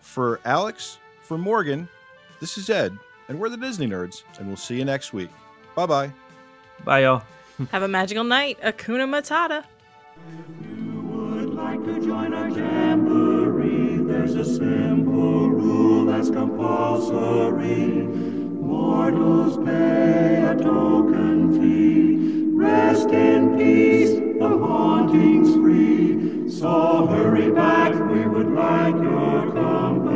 [SPEAKER 4] For Alex, for Morgan, this is Ed, and we're the Disney Nerds, and we'll see you next week. Bye bye.
[SPEAKER 6] Bye, y'all.
[SPEAKER 5] Have a magical night. Akuna Matata
[SPEAKER 7] to join our jamboree. There's a simple rule that's compulsory. Mortals pay a token fee. Rest in peace, the haunting's free. So hurry back, we would like your company.